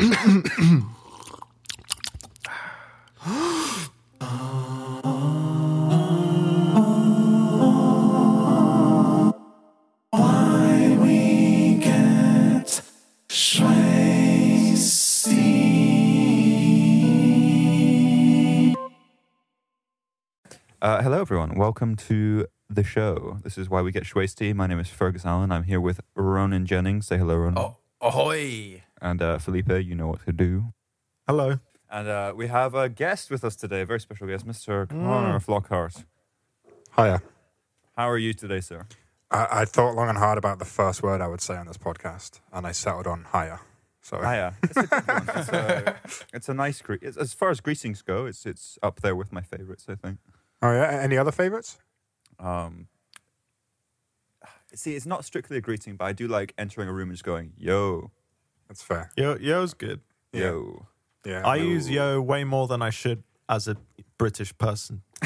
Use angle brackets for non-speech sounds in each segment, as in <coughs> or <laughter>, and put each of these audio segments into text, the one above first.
Uh, hello, everyone. Welcome to the show. This is why we get Schwasty. My name is Fergus Allen. I'm here with Ronan Jennings. Say hello, Ronan. Oh, ahoy! And uh, Felipe, you know what to do. Hello. And uh, we have a guest with us today, a very special guest, Mr. Connor Flockhart. Hiya. How are you today, sir? I, I thought long and hard about the first word I would say on this podcast, and I settled on hiya. So <laughs> Hiya. It's a good one. It's a, it's a nice gre- it's, As far as greetings go, it's it's up there with my favorites, I think. Oh yeah. Any other favorites? Um, see, it's not strictly a greeting, but I do like entering a room and just going, yo, That's fair. Yo, yo's good. Yo. Yeah. I use yo way more than I should as a British person. <laughs>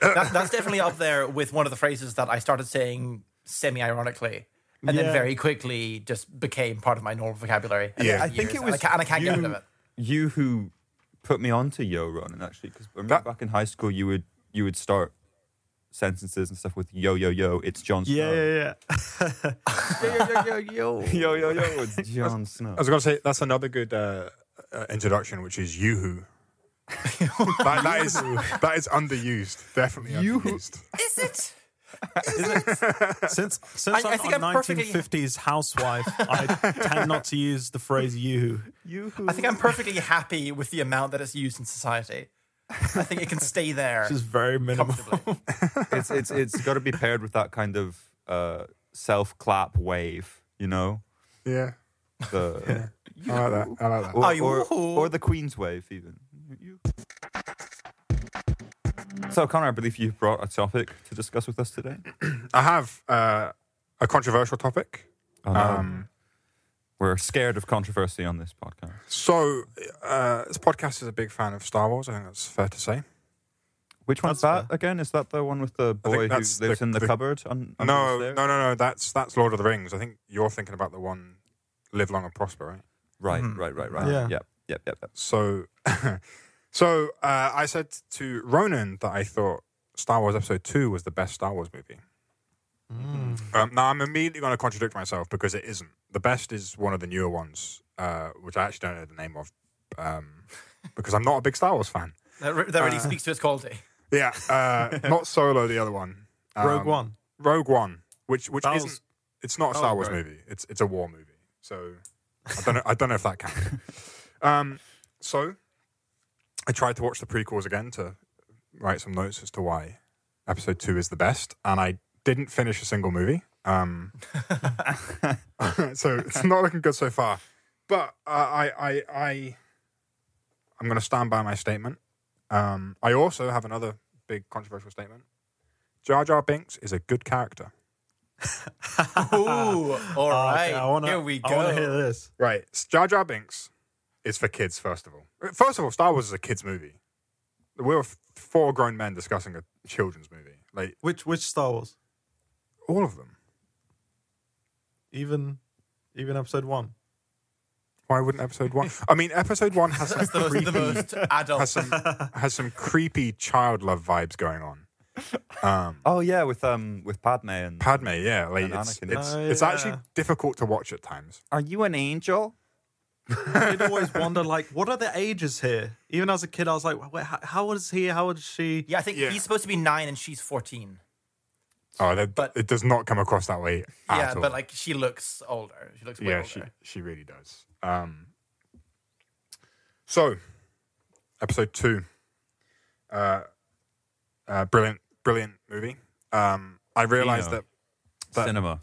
That, that's definitely up there with one of the phrases that I started saying semi-ironically, and Yeah. then very quickly just became part of my normal vocabulary. and Yeah. I think years, it and I was ca- and I can't get you- rid of it. you who put me onto Yo yo Ronan actually because That- back in high school you would you would start sentences and stuff with yo yo yo it's Jon Snow Yeah, yeah, yeah. <laughs> yo, yo, yo, yo, <laughs> yo yo yo it's <laughs> Jon Snow I was going to say that's another good uh, uh, introduction, which is yoo-hoo. that, that is that is underused. Definitely Yoo-hoo. underused. Is it? Since since I- I I'm think a I'm perfectly- 1950s housewife, I tend not to use the phrase you. you I think I'm perfectly happy with the amount that it's used in society. I think it can stay there It's is very minimal. <laughs> it's it's it's got to be paired with that kind of uh, self clap wave you know Yeah. the <laughs> I like that. I like that. or, Oh, or, or the Queen's wave even so Connor I believe you've brought a topic to discuss with us today <clears throat> I have uh, a controversial topic. Oh, no. Um, we're scared of controversy on this podcast so uh, this podcast is a big fan of Star Wars. I think that's fair to say. Which one's That's that again? Is that the one with the boy who lives the- in the, the- cupboard? On, under No, the no, no, no. That's that's Lord of the Rings. I think you're thinking about the one, Live Long and Prosper, right? Right, Mhm. right, right, right. Yeah. Yep, yep, yep, yep. So, <laughs> so uh, I said to Ronan that I thought Star Wars Episode Two was the best Star Wars movie. Mm. Um, now I'm immediately going to contradict myself because it isn't. The best is one of the newer ones, uh, which I actually don't know the name of, um, <laughs> because I'm not a big Star Wars fan. That, re- that really Uh, speaks to its quality. <laughs> Yeah, uh, not Solo, the other one. <laughs> Rogue Um, One. Rogue One, which which That isn't. It's not a Star was Wars great. movie. It's it's a war movie. So I don't know. I don't know if that counts. um, so I tried to watch the prequels again to write some notes as to why Episode Two is the best, and I didn't finish a single movie. Um, <laughs> <laughs> so it's not looking good so far. But uh, I I I I'm going to stand by my statement. Um, I also have another big controversial statement. Jar Jar Binks is a good character. <laughs> Ooh, all right. Okay, I wanna, Here we I want to go. hear this. Right. Jar Jar Binks is for kids, first of all. First of all, Star Wars is a kids' movie. We were f- four grown men discussing a children's movie. Like, Which which Star Wars? all of them. Even even episode one. Why wouldn't episode one? I mean, episode one has <laughs> some That's the, the creepy, most adult. has some, has some creepy child love vibes going on. Um, Oh yeah, with um with Padme and Padme, yeah, like And it's Anakin. it's, Oh, it's actually difficult to watch at times. Are you an angel? I'd always wonder, like, what are the ages here? Even as a kid, I was like, Wait, how, how old is he? How old is she? yeah, I think Yeah. he's supposed to be nine and she's 14. Oh, that, But- it does not come across that way. At yeah, all. but like she looks older. She looks way yeah, older. she she really does. Um, so, episode two, uh, uh, brilliant, brilliant movie. Um, I realized Kino. that cinema.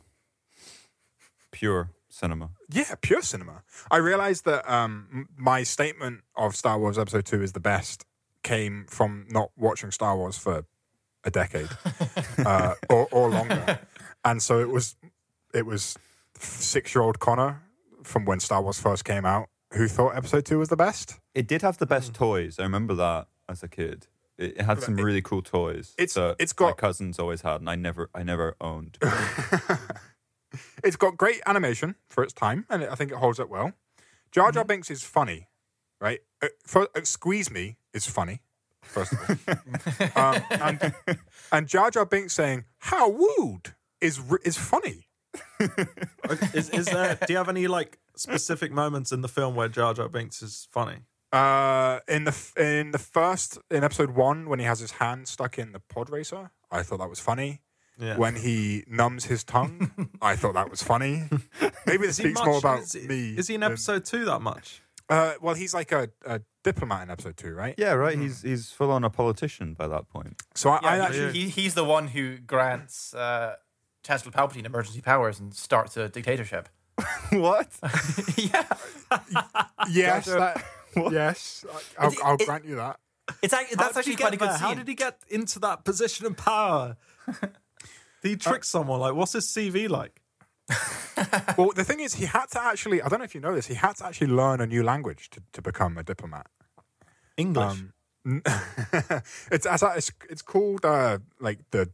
Pure cinema. yeah, pure cinema. I realized that um, my statement of Star Wars Episode Two is the best came from not watching Star Wars for a decade uh, or, or longer, and so it was it was six year old Connor from when Star Wars first came out who thought Episode Two was the best. It did have the best toys. I remember that as a kid. It, it had some It- really cool toys. it's- that it's my got- cousins always had, and I never I never owned. <laughs> It's got great animation for its time, and I think it holds up well. Jar Jar Binks is funny, right? Uh, for, uh, Squeeze Me is funny, first of all, <laughs> um, and and Jar Jar Binks saying "How wooed" is is funny. Is, is there? Do you have any like specific moments in the film where Jar Jar Binks is funny? Uh, in the in the first in episode one when he has his hand stuck in the pod racer, I thought that was funny. Yeah. When he numbs his tongue, I thought that was funny. <laughs> Maybe this speaks much- more about is, he- me. Is he in than- episode two that much? Uh, well, he's like a, a diplomat in episode two, right? Yeah, right. He's he's full on a politician by that point. So I, I actually, he, he, he's the one who grants uh, Chancellor Palpatine emergency powers and starts a dictatorship. <laughs> <laughs> what? yeah, <laughs> yes, Jar Jar- that, yes, I- I'll, It- I'll it- grant you that. it's act- How that's actually quite a good there? scene. How did he get into that position of power? Did he trick someone? Like, what's his CV like? <laughs> Well, the thing is, he had to actually. I don't know if you know this. He had to actually learn a new language to, to become a diplomat. English. Um, <laughs> it's it's it's, it's called uh, like the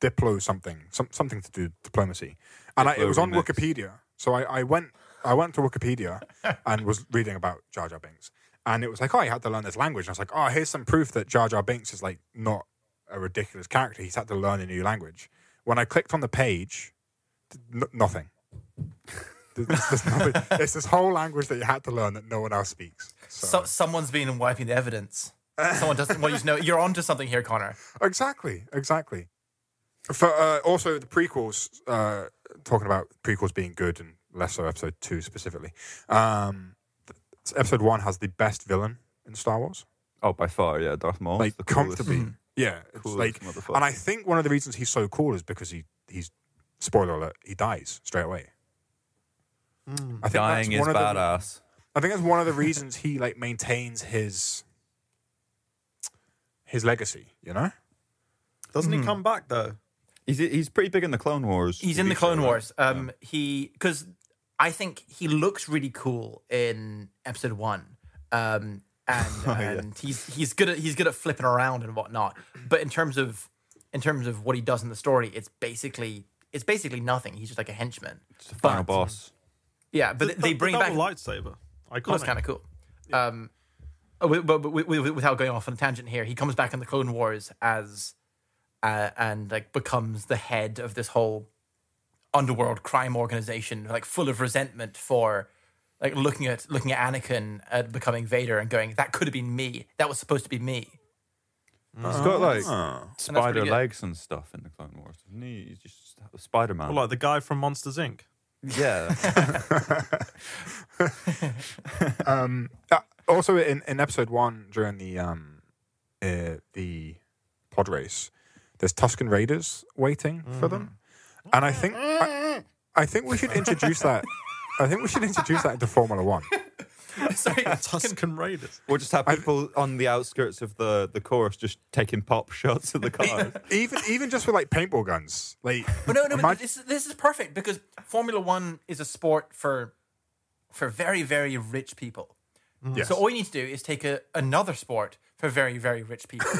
diplo something some, something to do diplomacy, and I, it was on remix. Wikipedia. So I, I went I went to Wikipedia <laughs> and was reading about Jar Jar Binks, and it was like, oh, you had to learn this language. And I was like, oh, here's some proof that Jar Jar Binks is like not a ridiculous character. He's had to learn a new language. When I clicked on the page, n- nothing. There's, there's nothing. <laughs> It's this whole language that you had to learn that no one else speaks. So, someone's been wiping the evidence. Someone doesn't want you to know. <laughs> You're onto something here, Connor. Exactly, exactly. For uh, also the prequels, uh, talking about prequels being good and less so episode two specifically. Um, episode one has the best villain in Star Wars, Oh, by far, yeah. Darth Maul. like the coolest. comfortably. Yeah, it's Coolest like, and I think one of the reasons he's so cool is because he he's spoiler alert he dies straight away. I think Dying that's is one of the- badass. I think that's one of the reasons he like maintains his his legacy. You know. Doesn't he come back though? He's he's pretty big in the Clone Wars. He's in the Clone show, right? Wars. Um, he because I think he looks really cool in episode one. Um, <laughs> and Oh, yeah. and he's he's good at he's good at flipping around and whatnot. But in terms of in terms of what he does in the story, it's basically it's basically nothing. He's just like a henchman. It's the final But- boss. Yeah, but The- they the bring back double lightsaber. That's Iconic. kind of cool. Um, uh, wi- but, but wi- wi- without going off on a tangent here, he comes back in the Clone Wars as uh, and like becomes the head of this whole underworld crime organization, like full of resentment for like looking at looking at Anakin at becoming Vader and going, "That could have been me. That was supposed to be me." He's got like Ah. spider pretty legs and stuff in the Clone Wars, isn't he? He's just Spider Man. Well, like the guy from Monsters Inc. yeah. <laughs> Um, uh, also, in, in episode one, during the um, uh, the pod race, there's Tusken Raiders waiting for them, and I think I, I think we should introduce that. I think we should introduce that into Formula One. <laughs> <laughs> Sorry, <laughs> Tusken Raiders. We'll just have people on the outskirts of the, the course just taking pop <laughs> shots of the cars. Even even just with like paintball guns, like But no, no, but this this is perfect because Formula One is a sport for for very very rich people. Mm-hmm. Yes. So all you need to do is take a, another sport for very very rich people,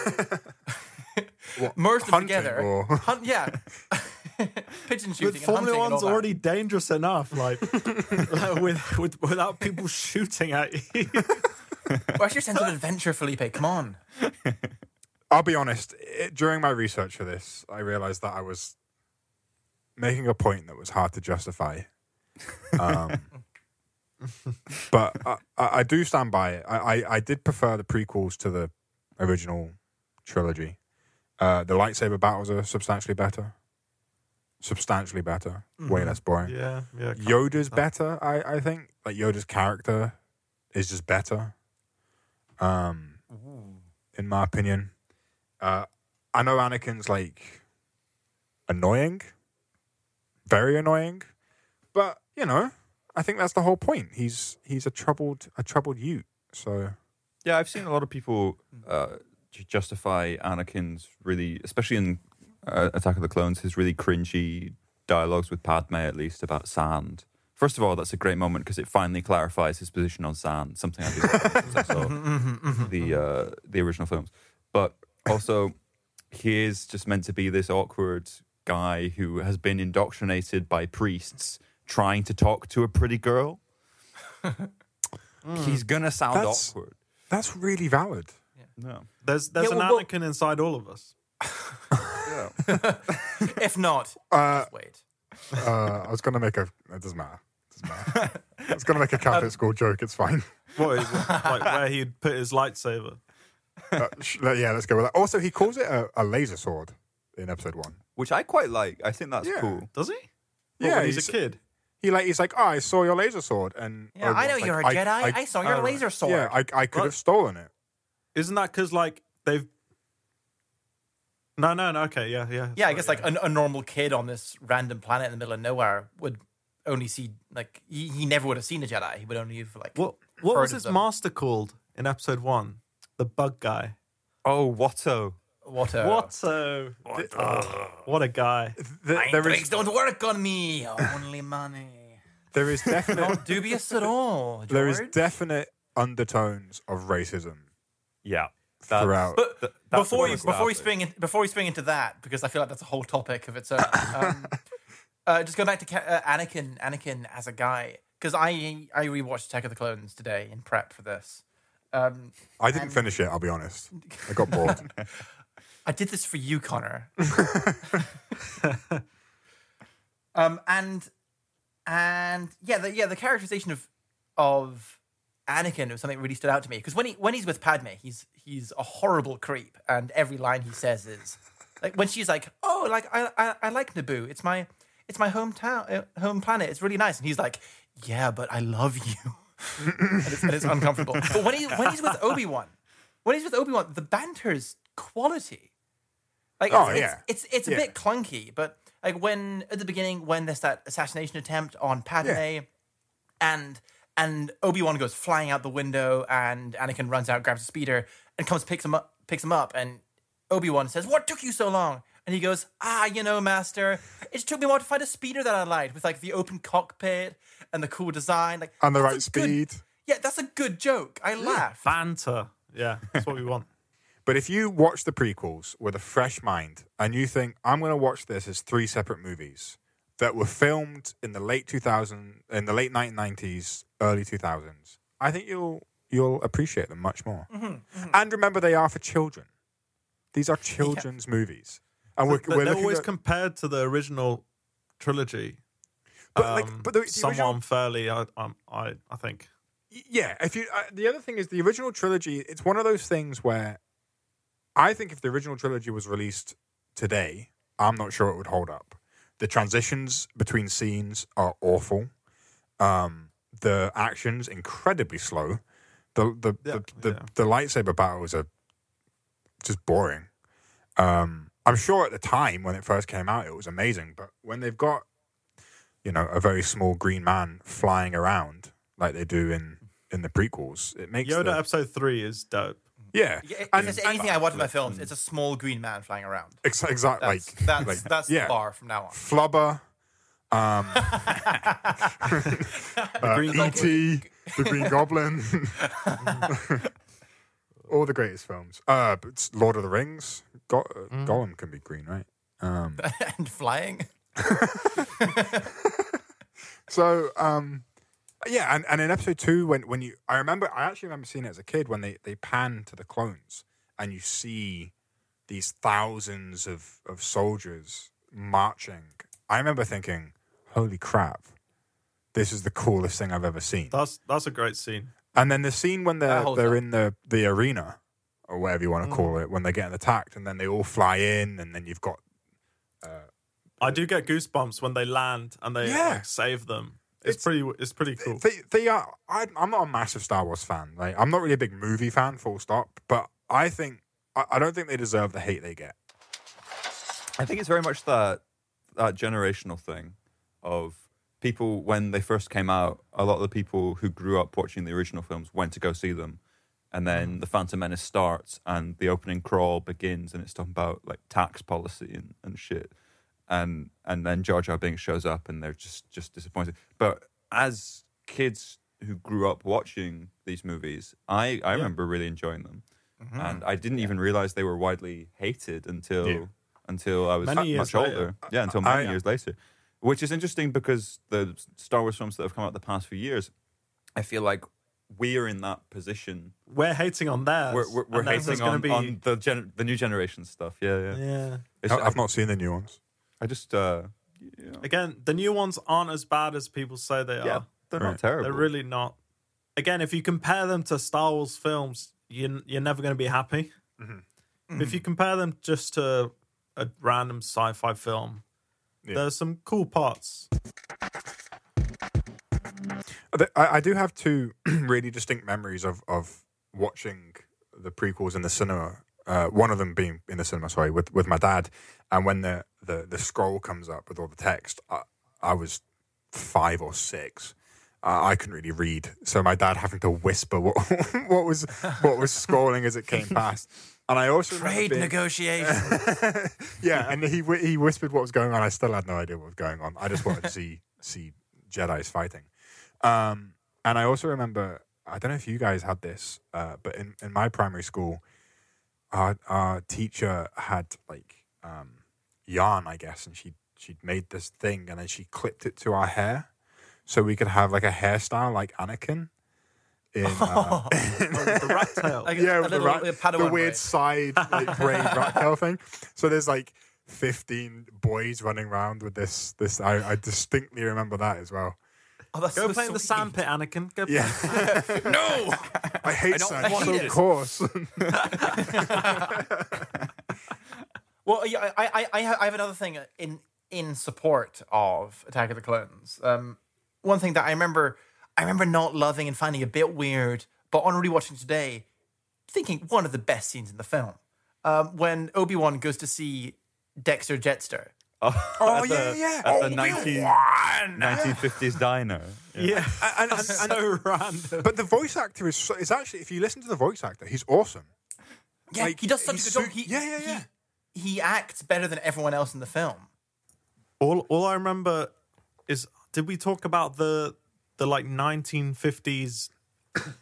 merge them hunting together. or- Hunt, yeah, pigeon But shooting. and Formula and One's all that. already dangerous enough, like, like with, with without people shooting at you. Where's your sense of adventure, Felipe? Come on. I'll be honest. It, during my research for this, I realized that I was making a point that was hard to justify. Um, <laughs> but I, I, I do stand by it. I, I, I did prefer the prequels to the original trilogy. Uh, the lightsaber battles are substantially better. Substantially better. Way less boring. yeah, yeah. Yoda's better, I, I think. Like Yoda's character is just better. Um in my opinion. Uh I know Anakin's like annoying. Very annoying. But, you know, I think that's the whole point. He's he's a troubled a troubled Ute. So Yeah, I've seen a lot of people uh, ju- justify Anakin's really, especially in uh, Attack of the Clones, his really cringy dialogues with Padme, at least about sand. First of all, that's a great moment because it finally clarifies his position on sand, something I did since I saw <laughs> the uh, the original films. But also, he is just meant to be this awkward guy who has been indoctrinated by priests trying to talk to a pretty girl. <laughs> He's gonna sound That's- awkward. That's really valid. No. There's there's Yeah, an well, well- Anakin inside all of us. <laughs> Yeah. <laughs> If not, Uh, just wait. uh, I was going to make a. It doesn't matter. It doesn't matter. <laughs> I was going to make a Catholic school joke. It's fine. What is it? <laughs> like where he'd put his lightsaber. Uh, sh- yeah, let's go with that. Also, he calls it a, a laser sword in episode one. Which I quite like. I think that's Yeah. cool. Does he? Yeah, Yeah, when he's, he's- a kid. He like he's like, oh, I saw your laser sword, and Yeah, I know Obi-Wan's you're a Jedi. I, saw your oh, laser sword. Yeah, I, I could Right. have stolen it. Isn't that because like they've? No, no, no. Okay, yeah, yeah. yeah, I guess like a, a normal kid on this random planet in the middle of nowhere would only see like he, he never would have seen a Jedi. He would only have like What what heard was his them. master called in episode one? The bug guy. Oh, Watto. what a What? Oh, what a guy. Th- Mind there tricks is don't work on me. Only money. there is <laughs> definite Not dubious at all. George. there is definite undertones of racism Yeah. Throughout. But Th- that's before you before we spring in, before we spring into that, because I feel like that's a whole topic of its own. Um, <laughs> uh, just go back to uh, Anakin. Anakin as a guy, because I I rewatched Attack of the Clones today in prep for this. Um, I didn't finish it. I'll be honest. I got bored. <laughs> I did this for you, Connor. <laughs> um, and and yeah, the, yeah, the characterization of of Anakin was something that really stood out to me because when he when he's with Padme, he's he's a horrible creep, and every line he says is like when she's like, "Oh, like I I, I like Naboo. It's my it's my hometown, uh, home planet. It's really nice." And he's like, "Yeah, but I love you." <laughs> and, it's, and it's uncomfortable. But when he when he's with Obi Wan, when he's with Obi Wan, the banter's quality. Like, Oh, it's, yeah. it's it's, it's a Yeah. bit clunky, but like when at the beginning when there's that assassination attempt on Padme, Yeah. and and Obi Wan goes flying out the window, and Anakin runs out, grabs a speeder, and comes picks him up, picks him up, and Obi Wan says, "What took you so long?" And he goes, "Ah, you know, Master, it took me a while to find a speeder that I liked with like the open cockpit and the cool design, like and the right a good- speed. yeah, that's a good joke. I laughed. Banter. Yeah, that's what we want. <laughs> But if you watch the prequels with a fresh mind and you think, I'm going to watch this as three separate movies that were filmed in the late 2000, in the late 1990s, early 2000s, I think you'll you'll appreciate them much more. Mm-hmm, And remember, they are for children. These are <laughs> children's movies, and we're, But we're they're always at. compared to the original trilogy. but, um, like, but the, the somewhat original, unfairly, I, I, I, I think. yeah. If you, uh, the other thing is the original trilogy. It's one of those things where I think if the original trilogy was released today, I'm not sure it would hold up. The transitions between scenes are awful. Um, the actions incredibly slow. The the Yeah, the, the, yeah. the lightsaber battles are just boring. Um, I'm sure at the time when it first came out, it was amazing. But when they've got, you know, a very small green man flying around like they do in in the prequels, it makes Yoda the, episode three is dope. yeah. Yeah, if And- there's anything I watch in my films, it's a small green man flying around. Exactly. exact like That's that's, like, that's yeah. the bar from now on. Flubber, um, <laughs> uh, Green E.T., The Green Goblin, <laughs> all the greatest films. Uh, but Lord of the Rings, Go- uh, Mm. Gollum can be green, right? Um, <laughs> and flying. so um, yeah, and, and in episode two, when when you, I remember, I actually remember seeing it as a kid when they they pan to the clones and you see these thousands of of soldiers marching. I remember thinking, "Holy crap, this is the coolest thing I've ever seen." That's that's a great scene. And then the scene when they're they're up. in the the arena or whatever you want Mm. to call it, when they're getting attacked, and then they all fly in, and then you've got I do get goosebumps when they land and they Yeah. like, save them. It's, It's- pretty. It's pretty cool. They, they are. I, I'm not a massive Star Wars fan. Like, I'm not really a big movie fan, full stop. But I think I, I don't think they deserve the hate they get. I think it's very much that that generational thing of people when they first came out. A lot of the people who grew up watching the original films went to go see them, and then mm-hmm. the Phantom Menace starts and the opening crawl begins, and it's talking about like tax policy and, and shit, and and then Jar Jar Binks shows up, and they're just just disappointed. But as kids who grew up watching these movies, I I remember really enjoying them, mm-hmm. and I didn't even realize they were widely hated until Yeah. until I was Many much older. later. Yeah, until I- many years later, which is interesting because the Star Wars films that have come out the past few years, I feel like we're in that position. We're hating on theirs. We're, we're, we're and then there's hating gonna on, be, on the gen- the new generation stuff. Yeah, yeah. Yeah. It's, I- I've not seen the new ones. I just uh, you know, Again, the new ones aren't as bad as people say they yeah, are. they're Right. not terrible. They're really not. Again, if you compare them to Star Wars films, you, you're never going to be happy. Mm-hmm. If you compare them just to a random sci-fi film, Yeah. there's some cool parts. I, I do have two <clears throat> really distinct memories of, of watching the prequels in the cinema. Uh, one of them being in the cinema, sorry, with, with my dad. And when the, the, the scroll comes up with all the text, I, I was five or six. Uh, I couldn't really read, so my dad having to whisper what <laughs> what was what was scrolling as it came <laughs> past. And I also Trade being- negotiation. <laughs> yeah, and he he whispered what was going on. I still had no idea what was going on. I just wanted to see <laughs> see Jedi's fighting. Um, and I also remember I don't know if you guys had this, uh, but in, in my primary school, our our teacher had like um, yarn, I guess, and she she'd made this thing and then she clipped it to our hair, so we could have like a hairstyle like Anakin. In, <laughs> uh, Oh, <laughs> the rat tail. Like yeah, a the, rat, the weird way. side <laughs> like brain rat tail thing. So there's like 15 boys running around with this. This I, I distinctly remember that as well. Oh, that's Go so play in the sweet. sandpit, Anakin. Go play. Yeah, No. I hate don't sand. want So it. coarse. Well, yeah, I, I, I, have, I have another thing in in support of Attack of the Clones. Um, one thing that I remember, I remember not loving and finding a bit weird, but on rewatching today, thinking one of the best scenes in the film. Um, when Obi Wan goes to see Dexter Jettster. <laughs> Oh, at yeah, the, yeah. At the 19, 1950s diner. <laughs> Yeah, And- and- <laughs> and- so random. But the voice actor is so, is actually if you listen to the voice actor, he's awesome. Yeah, Like, he does such a good so- job. He, yeah, yeah, yeah. He, he acts better than everyone else in the film. All all I remember is did we talk about the the like 1950s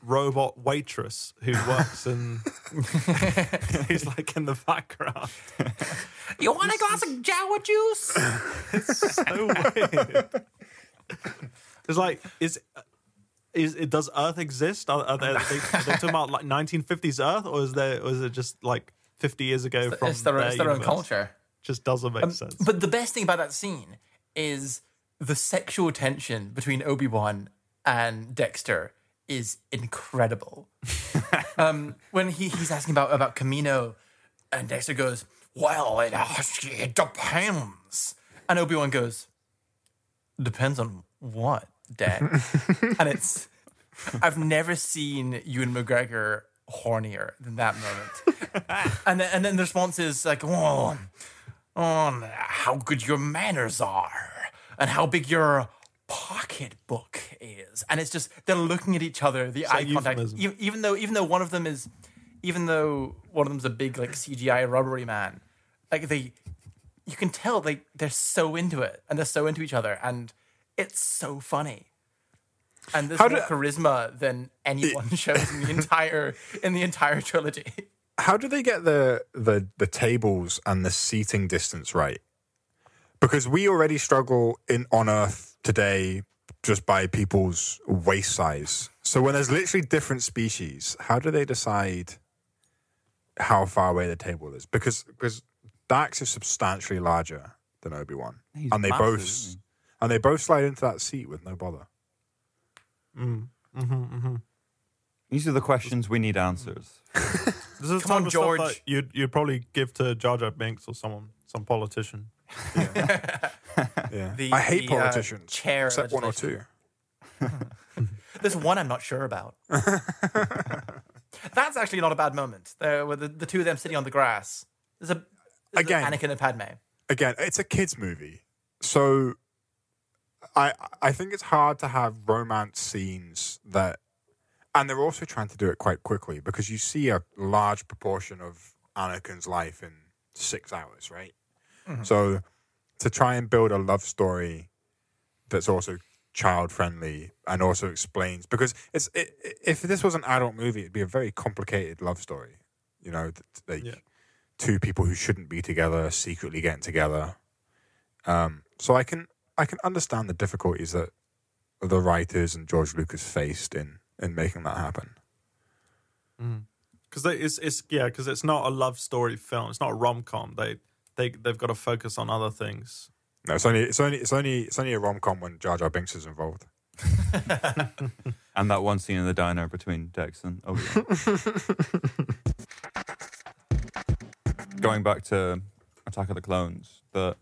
robot waitress who works in <laughs> he's like in the background. You want a glass of Jawa juice? It's so weird. It's like is is it does Earth exist? Are, are, they, are they are they talking about like 1950s Earth, or is there or is it just like 50 years ago from it's their, their, it's their own culture. Just doesn't make um, sense. But the best thing about that scene is the sexual tension between Obi Wan and Dexter is incredible. <laughs> um, when he, he's asking about about Kamino, and Dexter goes, "Well, it, it depends," and Obi Wan goes, "Depends on what, Dad?" <laughs> and it's I've never seen Ewan McGregor hornier than that moment. <laughs> and then, and then the response is like, "Oh, on how good your manners are and how big your pocketbook is. And it's just they're looking at each other, the eye contact. euphemism. e- Even though even though one of them is even though one of them's a big like CGI rubbery man, like they you can tell they they're so into it and they're so into each other and it's so funny. And there's How more do- charisma than anyone <laughs> <laughs> shows in the entire in the entire trilogy. How do they get the the the tables and the seating distance right? Because we already struggle in on Earth today just by people's waist size. So when there's literally different species, how do they decide how far away the table is? Because because Dax is substantially larger than Obi Wan, He's and they massive, both and they both slide into that seat with no bother. Mm, mm-hmm, mm-hmm. These are the questions we need answers. <laughs> This is the Come on, type of stuff George. You'd you'd probably give to Jar Jar Binks or someone, some politician. Yeah, <laughs> The- I hate the, uh, politicians, chair except one or two. <laughs> There's one I'm not sure about. <laughs> That's actually not a bad moment. There, were the, the two of them sitting on the grass. There's a there's Again. Anakin and Padme. again, it's a kids movie, so I I think it's hard to have romance scenes that, and they're also trying to do it quite quickly because you see a large proportion of Anakin's life in six hours, right? So to try and build a love story that's also child friendly and also explains because it's it, if this was an adult movie, it'd be a very complicated love story, you know, like Yeah. two people who shouldn't be together secretly getting together. Um, so I can I can understand the difficulties that the writers and George Lucas faced in in making that happen. because it's it's yeah because it's not a love story film. It's not a rom com. They they they've got to focus on other things. No, it's only it's only it's only it's only a rom com when Jar Jar Binks is involved. <laughs> And that one scene in the diner between Dex and Obi <laughs> Going back to Attack of the Clones, the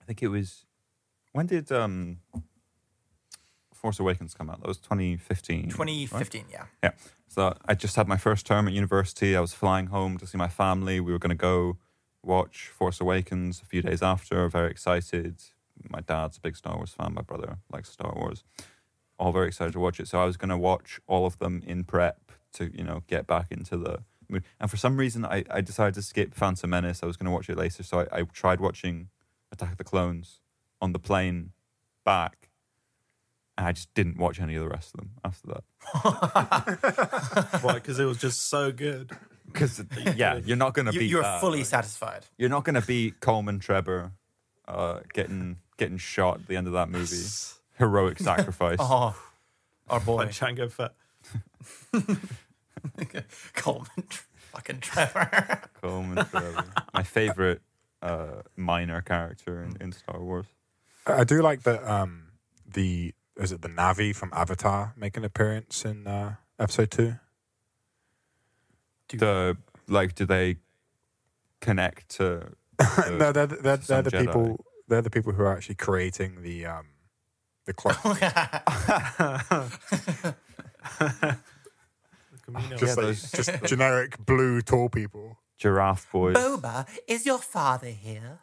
I think it was when did um Force Awakens come out? That was 2015. right? 2015, yeah. Yeah. So I just had my first term at university. I was flying home to see my family. We were going to go watch Force Awakens a few days after. Very excited. My dad's a big Star Wars fan. My brother likes Star Wars. All very excited to watch it. So I was going to watch all of them in prep to, you know, get back into the mood. And for some reason, I, I decided to skip Phantom Menace. I was going to watch it later. So I, I tried watching Attack of the Clones on the plane back. And I just didn't watch any of the rest of them after that. <laughs> Why? Because it was just so good. Because <laughs> yeah, you're not going to be. you're that. fully satisfied. You're not going to be Coleman Trevor uh, getting getting shot at the end of that movie. Heroic <laughs> sacrifice. Oh, our Like boy. Jango Fett. <laughs> Coleman. Fucking Trevor. Coleman Trevor, my favorite uh, minor character in, in Star Wars. I I do like that um the is it the Navi from Avatar make an appearance in uh, episode two? The like, do they connect to? <laughs> to- no, they're they're, they're the Jedi. people they're the people who are actually creating the um the clock. <laughs> <laughs> Just Yeah, like those- just generic blue tall people. giraffe boys. Boba, is your father here?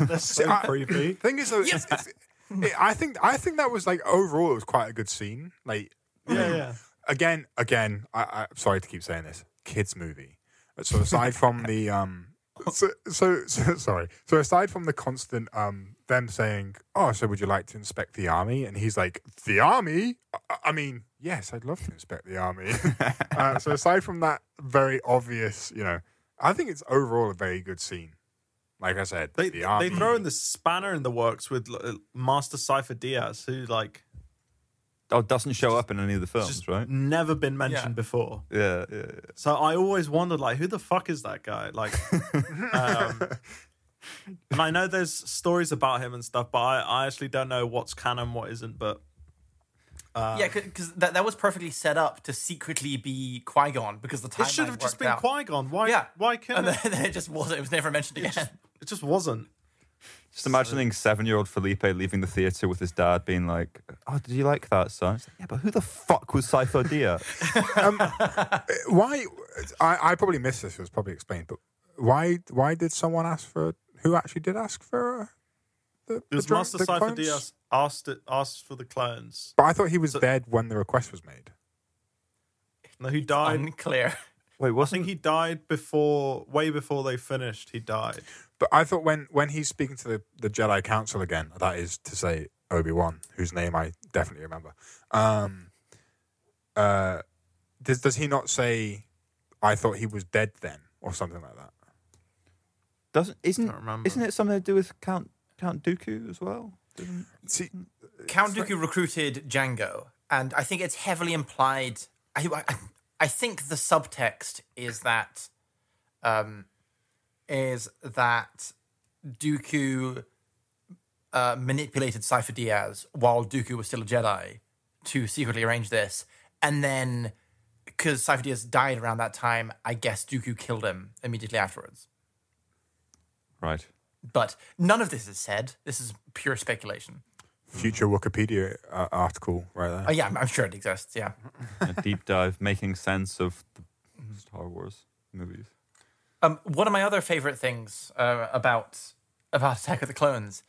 That's so I- creepy. Thing is, though, it's, it's, it, I think I think that was like overall it was quite a good scene. Like Yeah, yeah. again, again, I, I sorry to keep saying this, kids movie. So aside <laughs> from the um, so, so, so <laughs> sorry. So aside from the constant um, them saying, "Oh, so would you like to inspect the army?" and he's like, "The army? I, I mean, yes, I'd love to inspect the army." <laughs> uh, so aside from that very obvious, you know, I think it's overall a very good scene. Like I said, They the they throw in the spanner in the works with uh, Master Sifo-Dyas, who like Oh, doesn't show up in any of the films, just right? never been mentioned Yeah. before. Yeah, yeah, yeah. So I always wondered, like, who the fuck is that guy? Like, <laughs> um, and I know there's stories about him and stuff, but I, I actually don't know what's canon, what isn't. But uh, yeah, because that, that was perfectly set up to secretly be Qui Gon because the it should have just been out. Qui Gon. Why? Yeah. Why couldn't And it? then, then <laughs> it just wasn't. It was never mentioned again. It just wasn't. Just imagining seven-year-old Felipe leaving the theater with his dad, being like, "Oh, did you like that, son?" Like, yeah, but who the fuck was Sifo-Dyas? <laughs> um, why? I, I probably missed this. It was probably explained, but why? Why did someone ask for? Who actually did ask for? Uh, the, It was dro- Master the Sifo clones? Dyas asked it asked for the clones. But I thought he was So- dead when the request was made. No, he died. Unclear. Wait, wasn't think he died before, way before they finished. He died. But I thought when when he's speaking to the, the Jedi Council again, that is to say Obi Wan, whose name I definitely remember. Um, uh, does does he not say, "I thought he was dead then" or something like that? doesn't isn't remember. isn't it something to do with Count Count Dooku as well? Doesn't- See, Count Dooku recruited Jango, and I think it's heavily implied. I, I, I think the subtext is that, um, is that Dooku uh, manipulated Sifo-Dyas while Dooku was still a Jedi to secretly arrange this, and then because Sifo-Dyas died around that time, I guess Dooku killed him immediately afterwards. Right. But none of this is said. This is pure speculation. Future Wikipedia uh, article right there. Oh yeah, I'm, I'm sure it exists. Yeah. A deep dive, making sense of the Star Wars movies. Um, one of my other favorite things uh, about about Attack of the Clones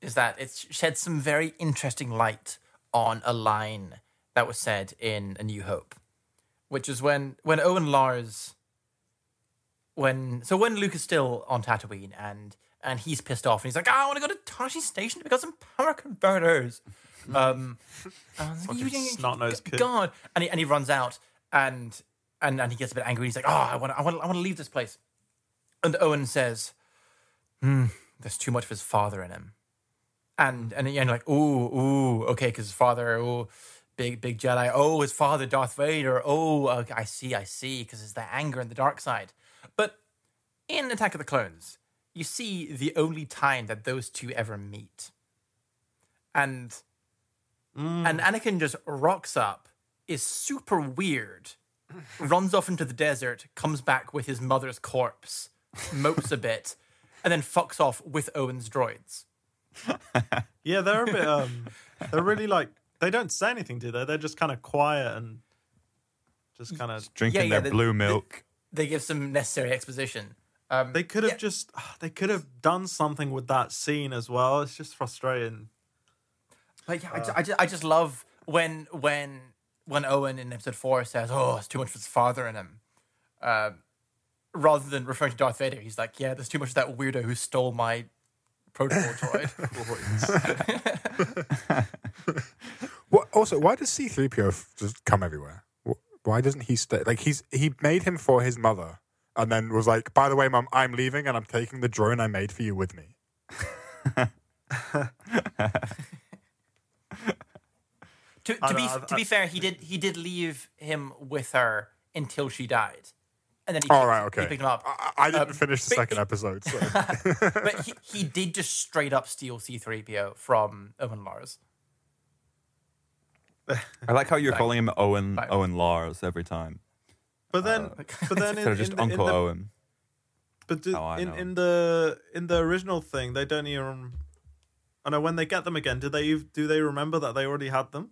is that it shed some very interesting light on a line that was said in A New Hope, which is when when Owen Lars when so when Luke is still on Tatooine and and he's pissed off and he's like, "Ah, I want to go to Tosche Station to get some power converters. <laughs> Um, was like, "You- kid. God, and he and he runs out and and and he gets a bit angry. He's like, "Oh, I want I want I want to leave this place." And Owen says, "Hmm, there's too much of his father in him." and and you're like, ooh, ooh, okay, because his father, oh, big big Jedi, oh, his father, Darth Vader, oh, okay, I see, I see, because it's the anger and the dark side. But in Attack of the Clones, you see the only time that those two ever meet, and and Anakin just rocks up, is super weird, <laughs> runs off into the desert, comes back with his mother's corpse, mopes a bit, and then fucks off with Owen's droids. <laughs> Yeah, they're a bit. Um, <laughs> they're really like they don't say anything, do they? They're just kind of quiet and just kind of. Drinking yeah, their the- blue the- milk. They give some necessary exposition. Um, They could have Yeah. just. They could have done something with that scene as well. It's just frustrating. But yeah, I, ju- I, just, I just love when when when Owen in episode four says, "Oh, it's too much for his father in him," uh, rather than referring to Darth Vader, he's like, "Yeah, there's too much of that weirdo who stole my protocol <laughs> droid." What, also, why does C-3PO just come everywhere? Why doesn't he stay? Like he's he made him for his mother, and then was like, "By the way, mum, I'm leaving, and I'm taking the drone I made for you with me." <laughs> to, to be know, to be fair, he did he did leave him with her until she died, and then he, All picked- right, he picked him up. I, I didn't Um, finish the second he- episode. So. <laughs> but he, he <laughs> did just straight up steal C3PO from Owen Lars. I like how you're Like- calling him Owen like- Owen Lars every time. But then, <laughs> but then in, just in the- in Uncle the, Owen. But do, Oh, in in the in the original thing, they don't even. I know when they get them again. Do they do they remember that they already had them?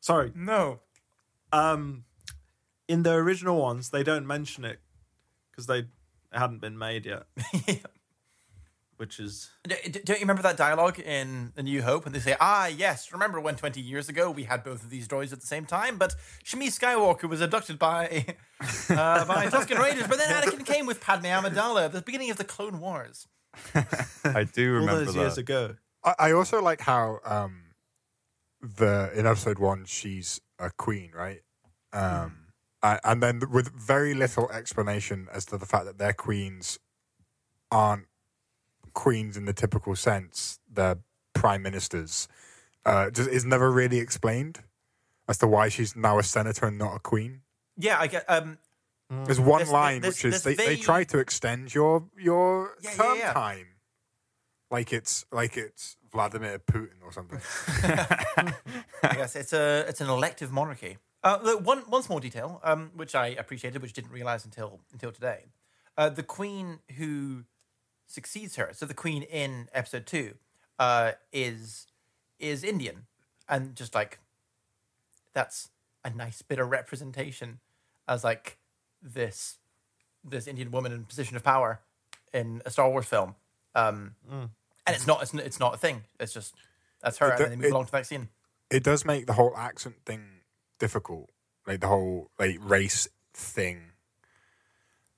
Sorry, No. um, in the original ones, they don't mention it because they hadn't been made yet. <laughs> Which is D- d- Don't you remember that dialogue in A New Hope when they say, "Ah, yes, remember when 20 years ago we had both of these droids at the same time, but Shmi Skywalker was abducted by <laughs> uh, by <laughs> Tusken Raiders, but then Anakin came with Padme Amidala at the beginning of the Clone Wars." <laughs> I do all remember those that. years ago. I, I also like how um, the in episode one she's a queen, right? Um, a- and then with very little explanation as to the fact that their queens aren't queens in the typical sense; they're prime ministers. Uh, just is never really explained as to why she's now a senator and not a queen. Yeah, I get. Um, There's one There's- line there's- which is there's they, they try to extend your your Yeah, yeah, term yeah. time, like it's like it's Vladimir Putin or something. <laughs> <laughs> I guess it's a it's an elective monarchy. Uh, look, one one small detail, um, which I appreciated, which didn't realize until until today, uh, the queen who succeeds her. So the queen in episode two uh, is is Indian, and just like that's a nice bit of representation as like this this Indian woman in position of power in a Star Wars film. Um, And it's not it's, it's not a thing. It's just that's her, It and then they move it- along to the next scene. it does make the whole accent thing difficult, like the whole like race thing.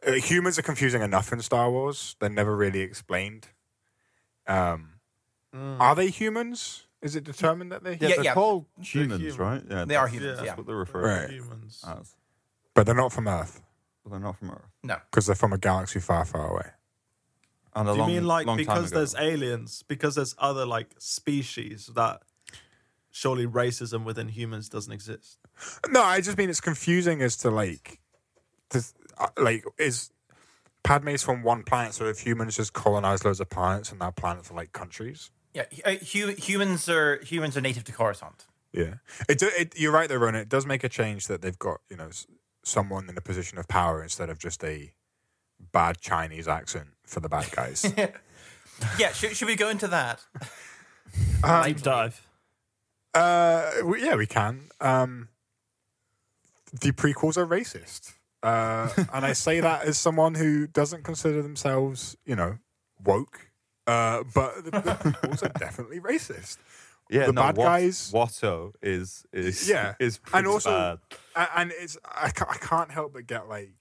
Uh, humans are confusing enough in Star Wars; they're never really explained. Um, Are they humans? Is it determined that they're Yeah, Yeah, they're yeah. called humans, human. right? Yeah, They are that's- humans, That's yeah. what they're referred Right. Humans. as. but they're not from Earth But they're not from Earth. No. because they're from a galaxy far, far away. And a Do you mean like because there's aliens, because there's other like species that surely racism within humans doesn't exist? No, I just mean it's confusing as to like, this, uh, like is Padme's from one planet, so if humans just colonize loads of planets and that planets are like countries. Yeah, hu- uh, hu- humans are humans are native to Coruscant. Yeah, it, it. You're right, though, Ron. It does make a change that they've got you know someone in a position of power instead of just a bad Chinese accent for the bad guys. <laughs> Yeah, should, should we go into that? <laughs> Deep dive. uh, we- yeah, we can. Um, the prequels are racist, uh, and I say that as someone who doesn't consider themselves, you know, woke. Uh, but the, prequels <laughs> definitely racist. yeah, the no, bad Wat- guys- Watto is is Yeah, <laughs> is and pretty also, bad. and it's I, ca- I can't help but get like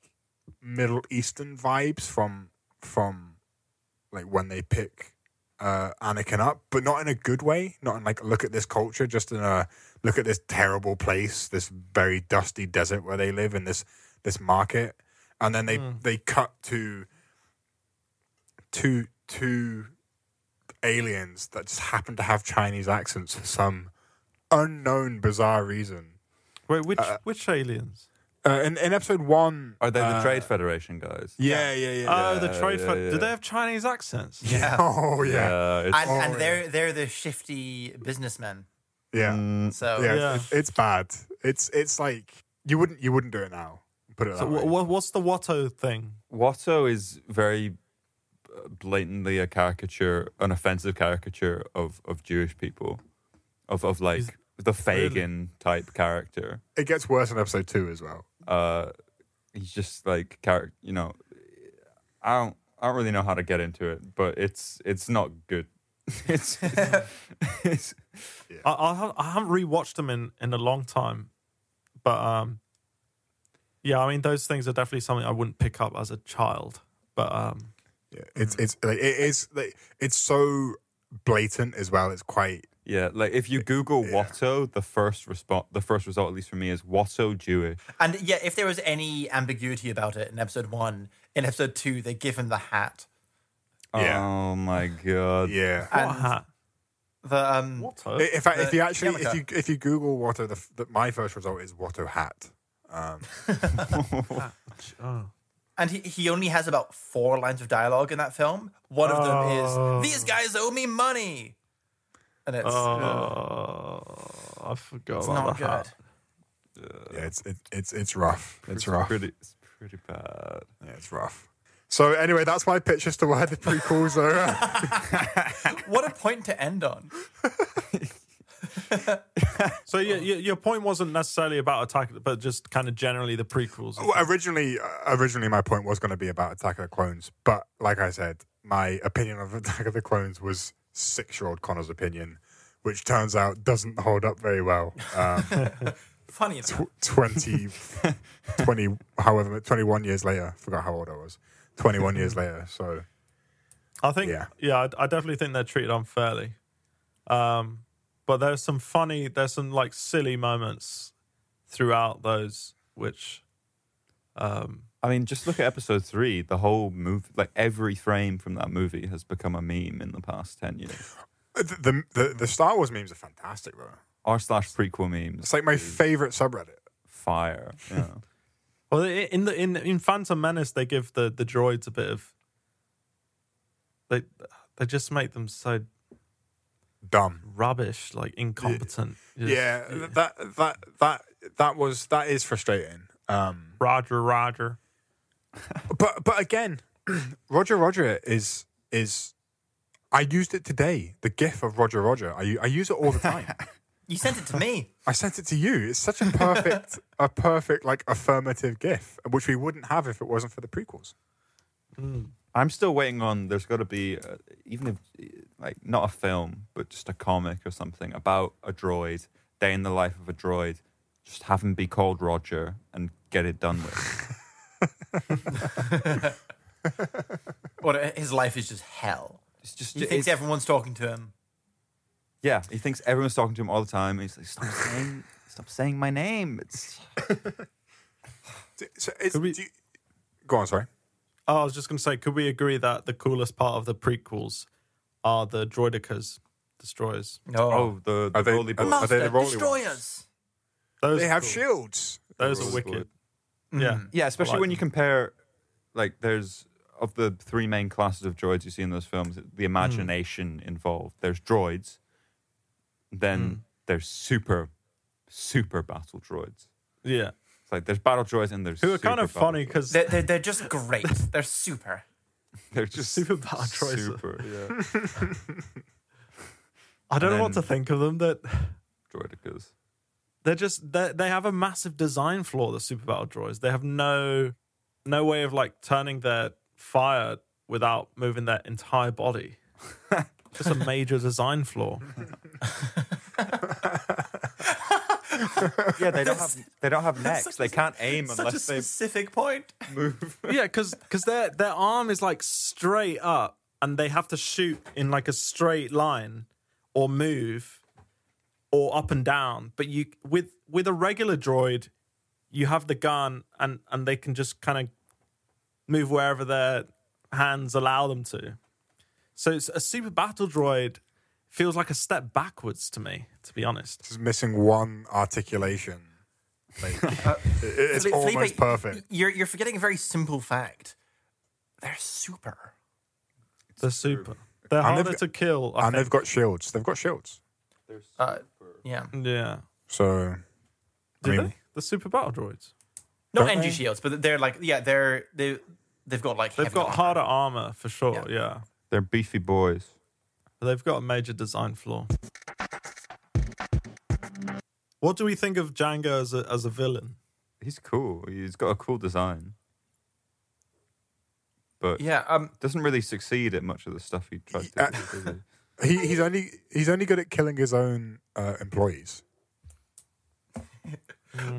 Middle Eastern vibes from from like when they pick uh, Anakin up, but not in a good way. Not in like look at this culture, just in a look at this terrible place, this very dusty desert where they live in this this market, and then they they cut to to to aliens that just happen to have Chinese accents for some unknown, bizarre reason. Wait, which which aliens? Uh, in, in episode one, Are they the uh, Trade Federation guys? Yeah, yeah, yeah. Oh, yeah. the trade. yeah, Fe- yeah. Do they have Chinese accents? Yeah. <laughs> Oh, yeah, Yeah, it's, And, Oh, and they're they're the shifty businessmen. yeah. Mm, So yeah, Yeah. It's, it's bad. It's it's like you wouldn't you wouldn't do it now. Put it So that way. wha- what's the Watto thing? Watto is very uh, blatantly a caricature, an offensive caricature of, of Jewish people, of of like Is- the Fagin type character. it gets worse in episode two as well. Uh, he's just like character. You know, I don't I don't really know how to get into it, but it's it's not good. <laughs> it's, <laughs> it's I, I, ha- I haven't rewatched them in, in a long time, but um, yeah, I mean those things are definitely something I wouldn't pick up as a child. But um, Yeah, it's it's like, it is like, it's so blatant as well. It's quite yeah. Like if you Google Yeah. Watto, the first response, the first result, at least for me, is Watto Jewish. and yeah, if there was any ambiguity about it in episode one, in episode two they give him the hat. Yeah. Oh my god. yeah. what And- hat? The um Watto? In fact, if you actually if you if you Google Watto, the, the my first result is Watto hat. Um, oh. <laughs> and he, he only has about four lines of dialogue in that film. One of Oh. them is these guys owe me money. And it's Oh, I forgot it's about not the hat. good. yeah, it's it, it's it's rough. It's rough. Pretty, it's pretty bad. Yeah, it's rough. So anyway, that's my pitch as to why the prequels are. Uh, <laughs> What a point to end on. <laughs> So your, your your point wasn't necessarily about Attack, but just kind of generally the prequels. well, originally, uh, originally my point was going to be about Attack of the Clones, but like I said, my opinion of Attack of the Clones was six-year-old Connor's opinion, which turns out doesn't hold up very well. Um, <laughs> Funny enough. tw- 20, 20, however, 21 years later, forgot how old I was. 21 years later, so I think, Yeah. yeah, I, I definitely think they're treated unfairly. Um, but there's some funny, there's some like silly moments throughout those, which, um, I mean, just look at episode three. The whole movie, like every frame from that movie, has become a meme in the past ten years. the, the the the Star Wars memes are fantastic, though. R slash prequel memes. It's like my favorite subreddit. fire. Yeah. <laughs> well, in the in in Phantom Menace, they give the the droids a bit of, they they just make them so Dumb. rubbish, like incompetent. Just- Yeah, that that that that was that is frustrating. Um, Roger, Roger. <laughs> but but again, <clears throat> Roger Roger is is. I used it today. The GIF of Roger Roger. I use it all the time. <laughs> You sent it to me. <laughs> I sent it to you. It's such a perfect a perfect like affirmative GIF, which we wouldn't have if it wasn't for the prequels. I'm still waiting on. There's got to be uh, even if like not a film, but just a comic or something about a droid, day in the life of a droid. Just have him be called Roger and get it done with. <laughs> What his life is just hell. It's just He thinks everyone's talking to him. yeah. He thinks everyone's talking to him all the time. He's like, stop saying, stop saying my name. It's <laughs> So it's, we- do you- go on, sorry. Oh, I was just going to say, could we agree that the coolest part of the prequels are the droidekas destroyers? No. oh the, the Are they- roly are- are they the Master, rolly destroy ones? Those They have cool. shields. Those Rolly are wicked. boat. Yeah. Mm. Yeah, especially like when you compare, like, there's of the three main classes of droids you see in those films, the imagination mm. involved. There's droids, then mm. there's super, super battle droids. Yeah. It's like there's battle droids and there's Who are kind of funny because They're, they're, they're just great. <laughs> They're super. they're just super battle droids. Super, yeah. <laughs> I don't And know what to think of them. That droidekas. they're just they they have a massive design flaw. The super battle droids. They have no no way of like turning their fire without moving their entire body. <laughs> just a major design flaw. <laughs> Yeah, they don't have they don't have necks. They can't aim Such a unless they specific point. move. <laughs> yeah, because their their arm is like straight up, and they have to shoot in like a straight line, or move, or up and down. But you with with a regular droid, you have the gun, and and they can just kind of move wherever their hands allow them to. So it's a super battle droid feels like a step backwards to me, to be honest. Just missing one articulation. Like, <laughs> it- it's Felipe- almost perfect. You're you're forgetting a very simple fact. They're super. They're super. They're And they've harder got- to kill. I And they've got shields. They've got shields. Uh, yeah. yeah. So, I mean, they? The super battle droids. No Don't energy shields, but they're like yeah, they're they they've got like They've got armor. harder armor for sure. Yeah. Yeah. They're beefy boys. They've got a major design flaw. What do we think of Jango as a as a villain? He's cool. He's got a cool design, but Yeah. Um. doesn't really succeed at much of the stuff he tries Uh, to do. does he? <laughs> he, he's only he's only good at killing his own uh, employees. <laughs>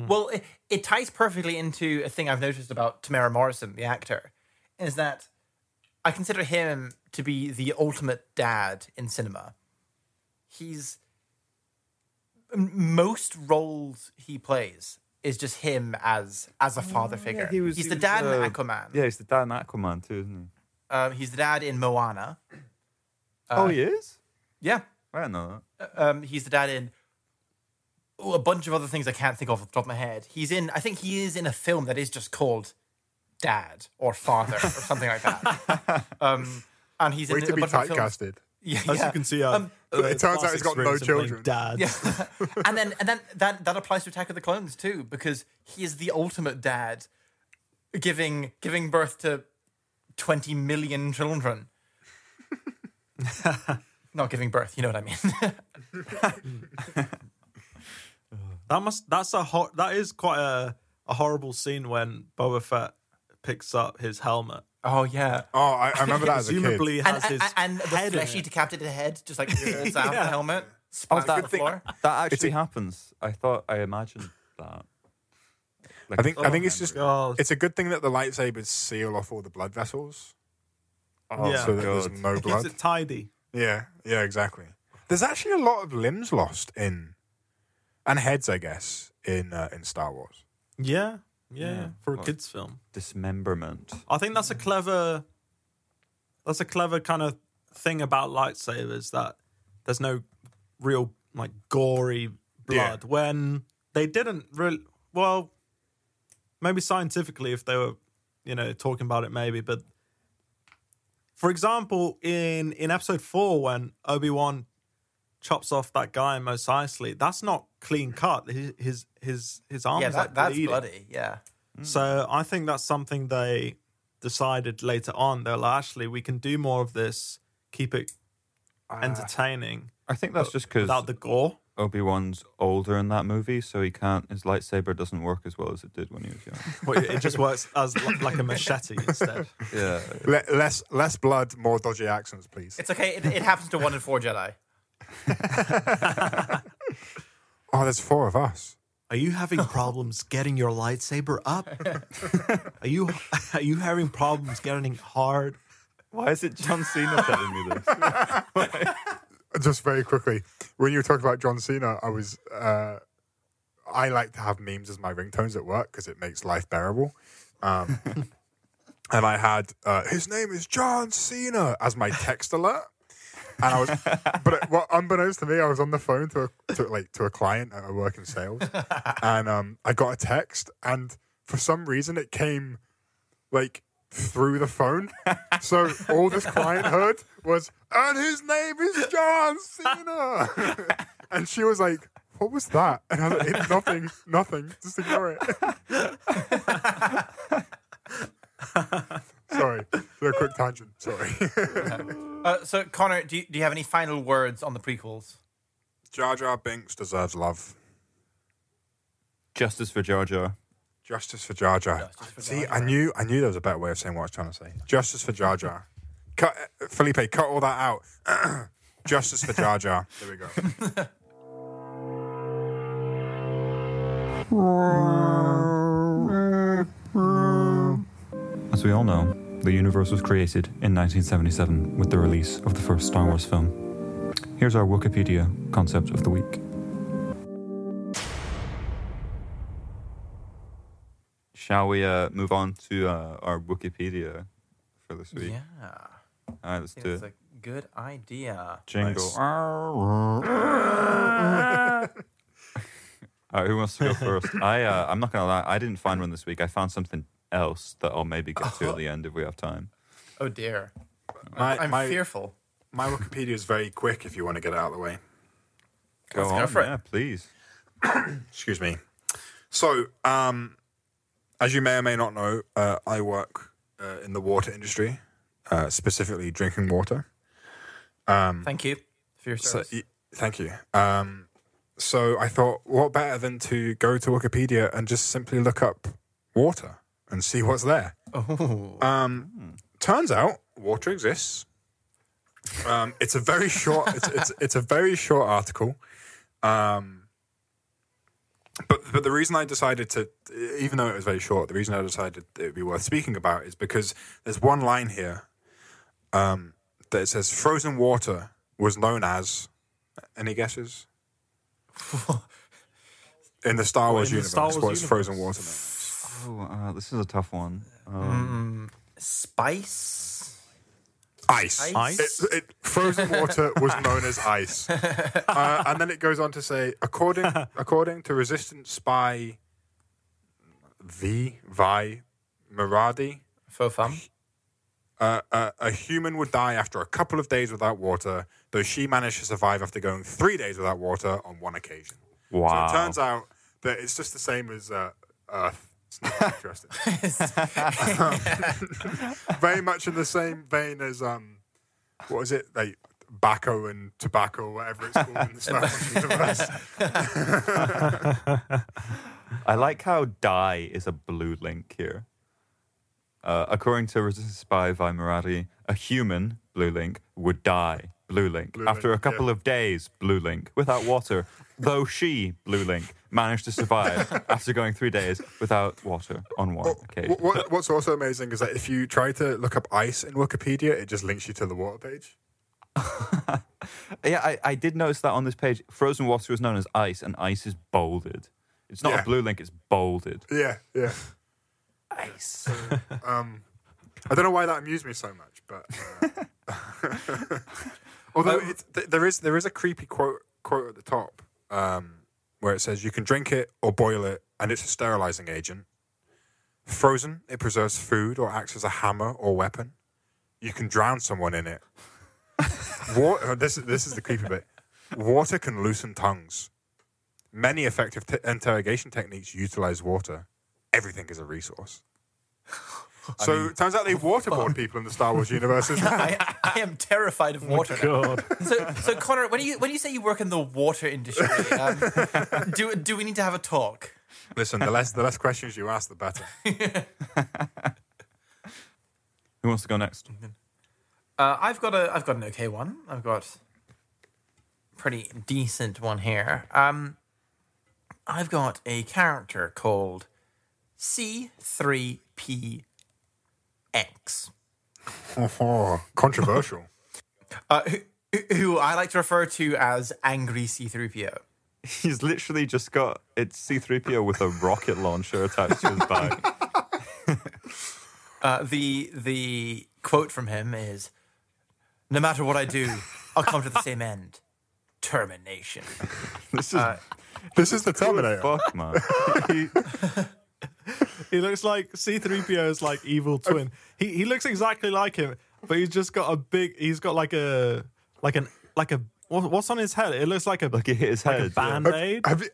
Well, it, it ties perfectly into a thing I've noticed about Temuera Morrison, the actor, is that I consider him to be the ultimate dad in cinema. He's most roles he plays is just him as as a father figure. Oh, he was- he's he the was, dad in uh, Aquaman. Yeah, he's the dad in Aquaman too, isn't he? Um, he's the dad in Moana. oh, he is. Yeah. I don't know that. um, he's the dad in oh, a bunch of other things I can't think of off the top of my head. He's in, I think he is in a film that is just called Dad or Father or something like that. <laughs> Um, and he's Way in to a be bunch of films. typecasted. <laughs> Yeah, As yeah. you can see, uh, Um, uh, it turns out he's got no experience of playing children. Dad. Yeah. <laughs> and then and then that that applies to Attack of the Clones too, because he is the ultimate dad, giving giving birth to twenty million children. <laughs> Not giving birth, you know what I mean. That must. That's a hot That is quite a a horrible scene when Boba Fett picks up his helmet. Oh yeah. Oh, I, I remember that as a kid. Presumably and, his and, and the head in fleshy it. decapitated head just like falls <laughs> out of the Yeah. helmet, splats on the floor. That actually happens. I thought I imagined that. Like, I think I oh, think it's just God. it's a good thing that the lightsabers seal off all the blood vessels, Oh, Yeah. so that there's God. no Keeps blood. it tidy. Yeah, yeah, exactly. There's actually a lot of limbs lost in, and heads, I guess, in uh, in Star Wars. Yeah, yeah, Yeah. for a Well- kids film. dismemberment. I think that's a clever. That's a clever kind of thing about lightsabers that there's no real like gory blood when they didn't really. Well, maybe scientifically, if they were, you know, talking about it, maybe. But for example, in in episode four, when Obi Wan chops off that guy most Mos Eisley, that's not clean cut. His his his, his arm Yeah, is that, like that's bleeding. bloody. Yeah. Mm. So I think that's something they decided later on. They're like, actually, we can do more of this, keep it ah. entertaining I think that's just because without the gore. Obi Wan's older in that movie, so he can't. His lightsaber doesn't work as well as it did when he was young. <laughs> But it just works as like a machete instead. yeah, Le- less less blood, more dodgy accents, please. It's okay. It, it happens to one in four Jedi. <laughs> Oh, there's four of us. Are you having problems getting your lightsaber up? <laughs> Are you are you having problems getting hard? why is it John Cena telling me this? <laughs> Just very quickly, when you were talking about John Cena, I was uh, I like to have memes as my ringtones at work because it makes life bearable. Um, and I had uh, his name is John Cena as my text alert. And I was, but well, unbeknownst to me, I was on the phone to a, to like to a client at a work in sales, <laughs> and um, I got a text, and for some reason it came like through the phone. So all this client heard was, and his name is John Cena. <laughs> and she was like, what was that? And I was like, "It's nothing, nothing. Just ignore it. <laughs> Sorry. For a quick tangent. Sorry. <laughs> Uh, so, Connor, do you, do you have any final words on the prequels? Jar Jar Binks deserves love. Justice for Jar Jar. Justice for Jar Jar. For See, Jar I knew I knew there was a better way of saying what I was trying to say. Justice for Jar Jar. Cut, uh, Felipe, cut all that out. <clears throat> Justice for Jar Jar. There we go. <laughs> As we all know, the universe was created in 1977 with the release of the first Star Wars film. Here's our Wikipedia concept of the week. Shall we uh, move on to uh, our Wikipedia for this week? Yeah. All right, let's do that's it. a good idea. Jingle. Nice. <laughs> All right, who wants to go <laughs> first? I uh, I'm not gonna lie, I didn't find one this week. I found something else that I'll maybe get to at the end if we have time. Oh dear. My, I'm my, fearful. my Wikipedia is very quick if you want to get it out of the way. Go Let's go on, for it. yeah, please. <clears throat> Excuse me. So, um, as you may or may not know, uh, I work uh, in the water industry, uh, specifically drinking water. Thank you for your So, service. y- thank you. Um, so I thought, what better than to go to Wikipedia and just simply look up water and see what's there. oh. Um, turns out water exists. Um, it's a very short. It's, it's it's a very short article. Um, but but the reason I decided to, even though it was very short, the reason I decided it would be worth speaking about is because there's one line here um, that it says frozen water was known as. Any guesses? <laughs> In the Star Wars the universe, Star Wars what's universe? frozen water as? Oh, uh, this is a tough one. Um, Spice. Ice. Ice? It, it, frozen water was known as ice, <laughs> uh, and then it goes on to say, according <laughs> according to resistance spy V Vi Moradi, Faux fun. uh, uh, a human would die after a couple of days without water, though she managed to survive after going three days without water on one occasion. wow. So it turns out that it's just the same as uh, Earth. It's not interesting. <laughs> Very much in the same vein as um, what is it like Bacco and tobacco, whatever it's called in the <laughs> Star Wars universe. <laughs> I like how die is a blue link here. Uh, according to Resistance Spy by Moradi, a human, blue link, would die, blue link, Blue after link, a couple yeah. of days, blue link, without water, though she, blue link, managed to survive <laughs> after going three days without water on one occasion. What, what's also amazing is that if you try to look up ice in Wikipedia, it just links you to the water page. <laughs> Yeah, I, I did notice that on this page, frozen water is known as ice, and ice is bolded. It's not Yeah. a blue link, it's bolded. Yeah, yeah. Ice. <laughs> Um, I don't know why that amused me so much, but uh, although there is there is a creepy quote quote at the top um, where it says you can drink it or boil it, and it's a sterilizing agent. Frozen, it preserves food or acts as a hammer or weapon. You can drown someone in it. <laughs> Water, uh, this is this is the creepy bit. Water can loosen tongues. Many effective t- interrogation techniques utilize water. Everything is a resource. So it turns out they <laughs> waterboard people in the Star Wars universe. as <laughs> well. I, I am terrified of water. God. <laughs> So, so Connor, when you when you say you work in the water industry, um, do do we need to have a talk? Listen, the less the less questions you ask, the better. Who wants to go next? Uh, I've got a I've got an okay one. I've got a pretty decent one here. Um, I've got a character called C3PX. Oh, controversial. <laughs> Uh, who, who I like to refer to as angry C3PO. He's literally just got it's C3PO with a rocket launcher attached to his back. <laughs> Uh, the the quote from him is, "No matter what I do, I'll come to the same end: termination." <laughs> This is This is the Terminator. fuck, man. He- He looks like C3PO's like evil twin. He he looks exactly like him, but he's just got a big. He's got like a like an like a what- what's on his head? It looks like a like it hit his like a head. yeah. band aid. Have you,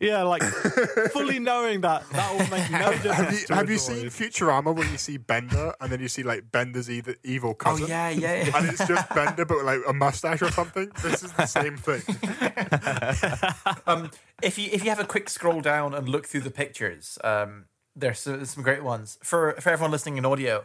Yeah, like <laughs> fully knowing that that will make no difference. have you, to have you seen Futurama when you see Bender and then you see like Bender's either evil Oh cousin? yeah, yeah. yeah. And it's just Bender, but with, like a mustache or something. This is the same thing. <laughs> Um, if you if you have a quick scroll down and look through the pictures, um, there's some, some great ones for for everyone listening in audio.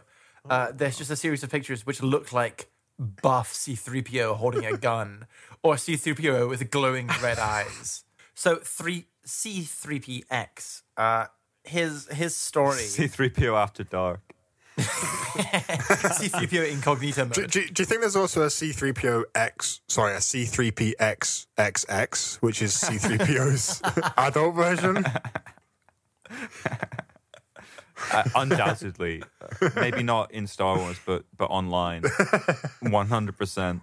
Uh, there's just a series of pictures which look like buff C3PO holding a gun <laughs> or C3PO with glowing red eyes. So three C3PX. Uh, his his story C3PO after dark. <laughs> C3PO incognito Do, do, do you think there's also a C3PO X, sorry, a C3PX XX, which is C3PO's <laughs> adult version? <laughs> Uh, undoubtedly, Maybe not in Star Wars, but but online, one hundred percent.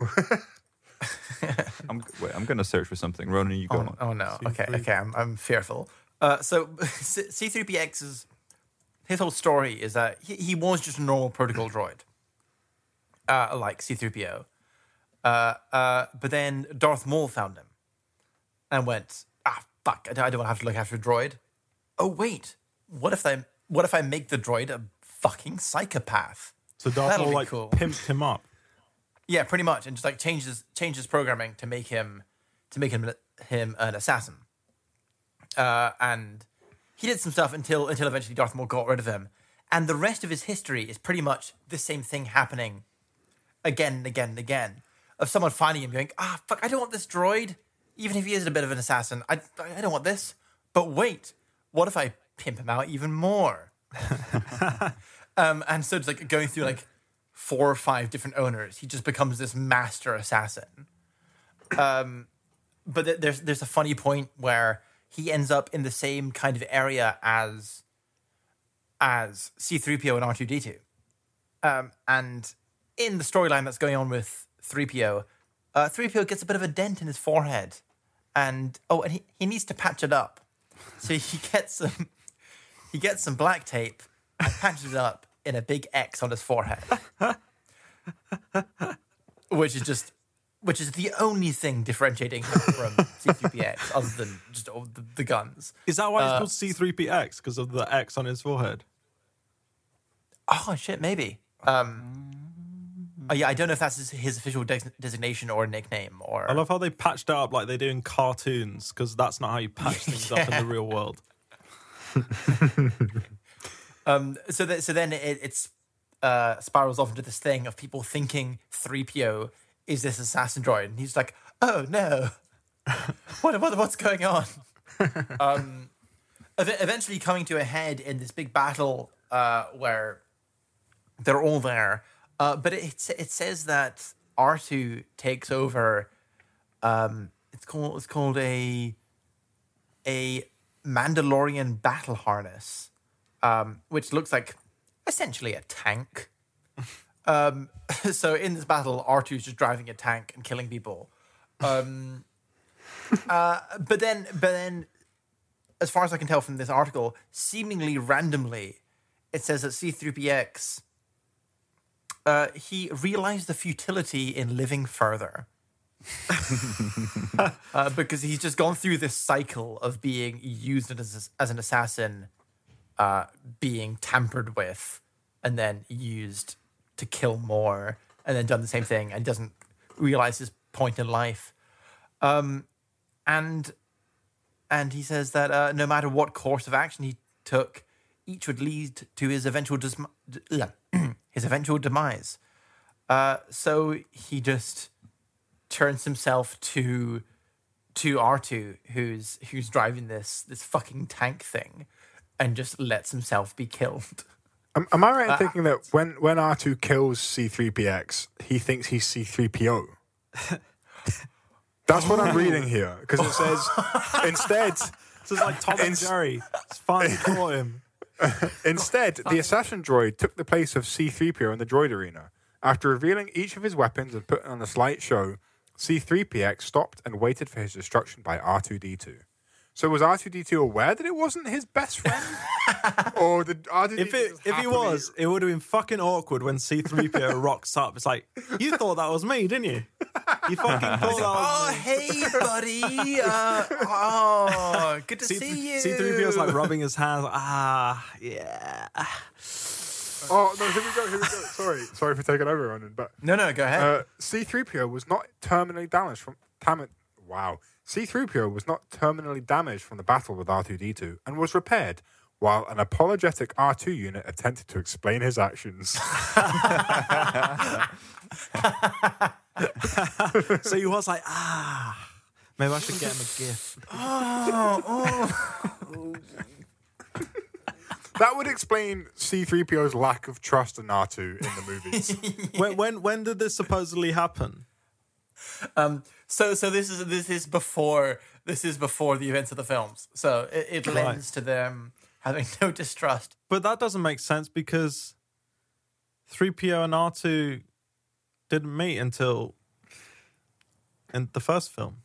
<laughs> I'm wait. I'm going to search for something. Ronan, you go Oh, on. oh no. Okay, C3. okay. I'm I'm fearful. Uh, so <laughs> C3PX's his whole story is that he, he was just a normal protocol droid, uh, like C3PO. Uh, uh, but then Darth Maul found him and went, ah, fuck! I don't, I don't want to have to look after a droid. Oh wait, what if I what if I make the droid a fucking psychopath? So Darth That'll Maul be like cool. pimped him up. Yeah, pretty much, and just like changes changes programming to make him to make him him an assassin. Uh, and he did some stuff until until eventually Darth Maul got rid of him, and the rest of his history is pretty much the same thing happening again and again and again of someone finding him going, ah, fuck, I don't want this droid, even if he is a bit of an assassin. I I don't want this. But wait, what if I pimp him out even more? <laughs> um, and so it's like going through like four or five different owners. He just becomes this master assassin. Um, but th- there's there's a funny point where he ends up in the same kind of area as as C3PO and R2D2. Um, and in the storyline that's going on with 3PO, uh, 3PO gets a bit of a dent in his forehead. And oh, and he, he needs to patch it up. So he <laughs> gets some he gets some black tape and patches it up in a big X on his forehead. which is just which is the only thing differentiating him from <laughs> C3PX other than just all the, the guns. Is that why Uh, it's called C3PX? Because of the X on his forehead? Oh shit, maybe. Um, oh, yeah, I don't know if that's his, his official des- designation or nickname or. I love how they patched it up like they do in cartoons, because that's not how you patch <laughs> things up in the real world. <laughs> Um, so that so then it, it's uh, spirals off into this thing of people thinking 3PO is this assassin droid, and he's like, "Oh no, <laughs> what, what what's going on?" <laughs> um, ev- eventually coming to a head in this big battle uh, where they're all there, uh, but it it says that R two takes over. Um, it's called it's called a a Mandalorian battle harness um, which looks like essentially a tank. <laughs> um, <laughs> so in this battle, R2 is just driving a tank and killing people. Um, <laughs> uh, but then, but then, as far as I can tell from this article, seemingly randomly, it says that C3PX uh, he realized the futility in living further. uh, because he's just gone through this cycle of being used as, as an assassin uh, being tampered with and then used to kill more and then done the same thing and doesn't realize his point in life. Um, and and he says that uh, no matter what course of action he took each would lead to his eventual dis- <clears throat> his eventual demise. Uh, so he just turns himself to to R2 who's who's driving this this fucking tank thing and just lets himself be killed. Am, am I right in uh, thinking that when, when R2 kills C3PX, he thinks he's C3PO? <laughs> That's what I'm reading here because it says <laughs> instead, So it's like Tom and Jerry. It's finally caught him. <laughs> instead the assassin droid took the place of C3PO in the droid arena. After revealing each of his weapons and putting on a slight show, C3PX stopped and waited for his destruction by R2D2. So was R2D2 aware that it wasn't his best friend, <laughs> or did R2D2 If it just if he was, it would have been fucking awkward when C3PO <laughs> rocks up. It's like, you thought that was me, didn't you? You <laughs> fucking thought that Oh, was me. hey, buddy. Uh, oh, good to C- see you. C3PO's like rubbing his hands. Like, ah, yeah. Oh no! Here we go. Here we go. Sorry, sorry for taking over, Ronan. But No, no, go ahead. uh, C-3PO was not terminally damaged from tam- Wow, C-3PO was not terminally damaged from the battle with R2D2 and was repaired, while an apologetic R2 unit attempted to explain his actions. <laughs> So he was like, ah, maybe I should get him a gift. Oh, <laughs> that would explain C-3PO's lack of trust in R2 in the movies. <laughs> when, when when did this supposedly happen? Um, so, so this is this is before this is before the events of the films. So it, it Right. lends to them having <laughs> no distrust. But that doesn't make sense because 3PO and R2 didn't meet until in the first film.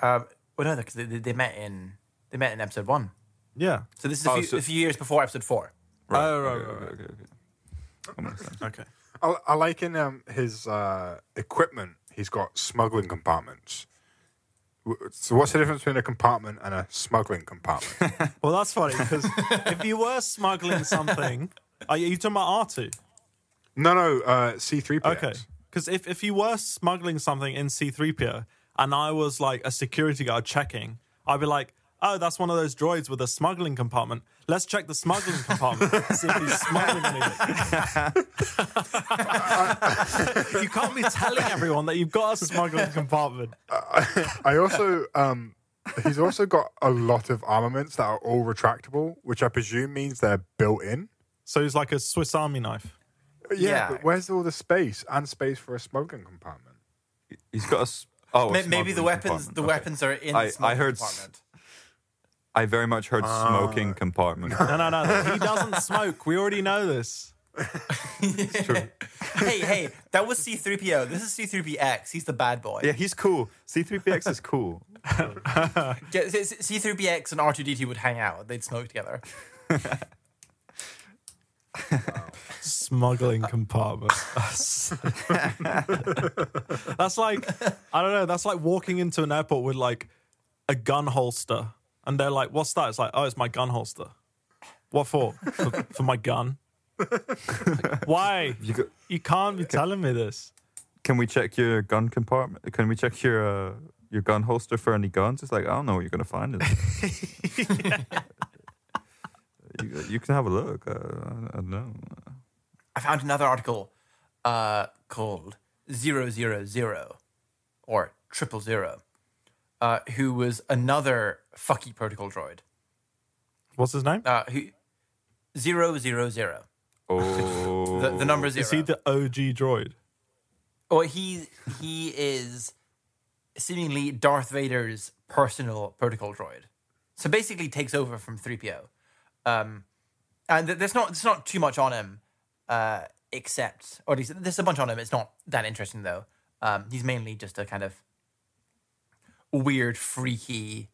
Um, well, no, because they, they, they met in they met in episode one. Yeah. So this is a, Oh, few, so- a few years before episode four. Oh, right, okay, right, okay, okay, okay. That makes sense. Okay. I, I like in um, his uh, equipment, he's got smuggling compartments. So, what's the difference between a compartment and a smuggling compartment? <laughs> Well, that's funny because if you were smuggling something, <laughs> are you talking about R2? no, no, uh, C3PO. Okay. Because if, if you were smuggling something in C3PO and I was like a security guard checking, I'd be like, oh, that's one of those droids with a smuggling compartment. Let's check the smuggling compartment, see if he's <laughs> smuggling anything. <laughs> you can't be telling everyone that you've got a smuggling compartment. I also, um, he's also got a lot of armaments that are all retractable, which I presume means they're built in. So he's like a Swiss Army knife. Yeah, Yeah. but where's all the space and space for a smoking compartment? He's got a. Oh, a Maybe the weapons the Okay. weapons are in I- the I smuggling heard s- compartment. I very much heard smoking uh, compartment. No, no, no. <laughs> He doesn't smoke. We already know this. <laughs> hey, hey, that was C3PO. This is C3PX. He's the bad boy. yeah, he's cool. C3PX is cool. <laughs> Get- C- C- C3PX and R2D2 would hang out. They'd smoke together. smuggling compartment. That's, that's like I don't know. That's like walking into an airport with like a gun holster, and they're like, "What's that?" It's like, "Oh, it's my gun holster." What for? For, for my gun. <laughs> Why? You got, You can't be telling me this. can we check your gun compartment? Can we check your uh, your gun holster for any guns? It's like I don't know what you're gonna find in it. <laughs> you, you can have a look. Uh, I don't know. I found another article uh, called Zero Zero Zero or Triple Zero, uh, who was another fucky protocol droid. What's his name? Uh, who Zero Zero Zero. Oh, <laughs> The, the number zero. Is he the OG droid? Well, he he is seemingly Darth Vader's personal protocol droid. So basically, takes over from three PO. Um, and there's not there's not too much on him, uh, except or at least there's a bunch on him. It's not that interesting though. Um, he's mainly just a kind of weird, freaky,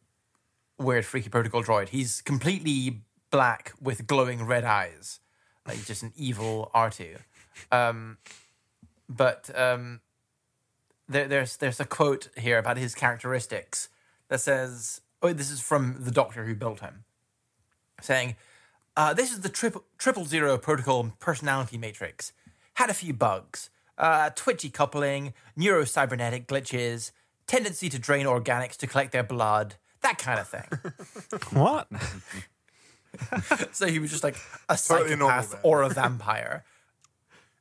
weird, freaky protocol droid. He's completely black with glowing red eyes, like just an evil R two. Um, but um, there, there's there's a quote here about his characteristics that says, "Oh, this is from the doctor who built him," saying, uh, "This is the triple triple zero protocol personality matrix. Had a few bugs, uh, twitchy coupling, neurocybernetic glitches, tendency to drain organics to collect their blood." That kind of thing. <laughs> What? <laughs> so he was just like a Totally psychopath or a vampire.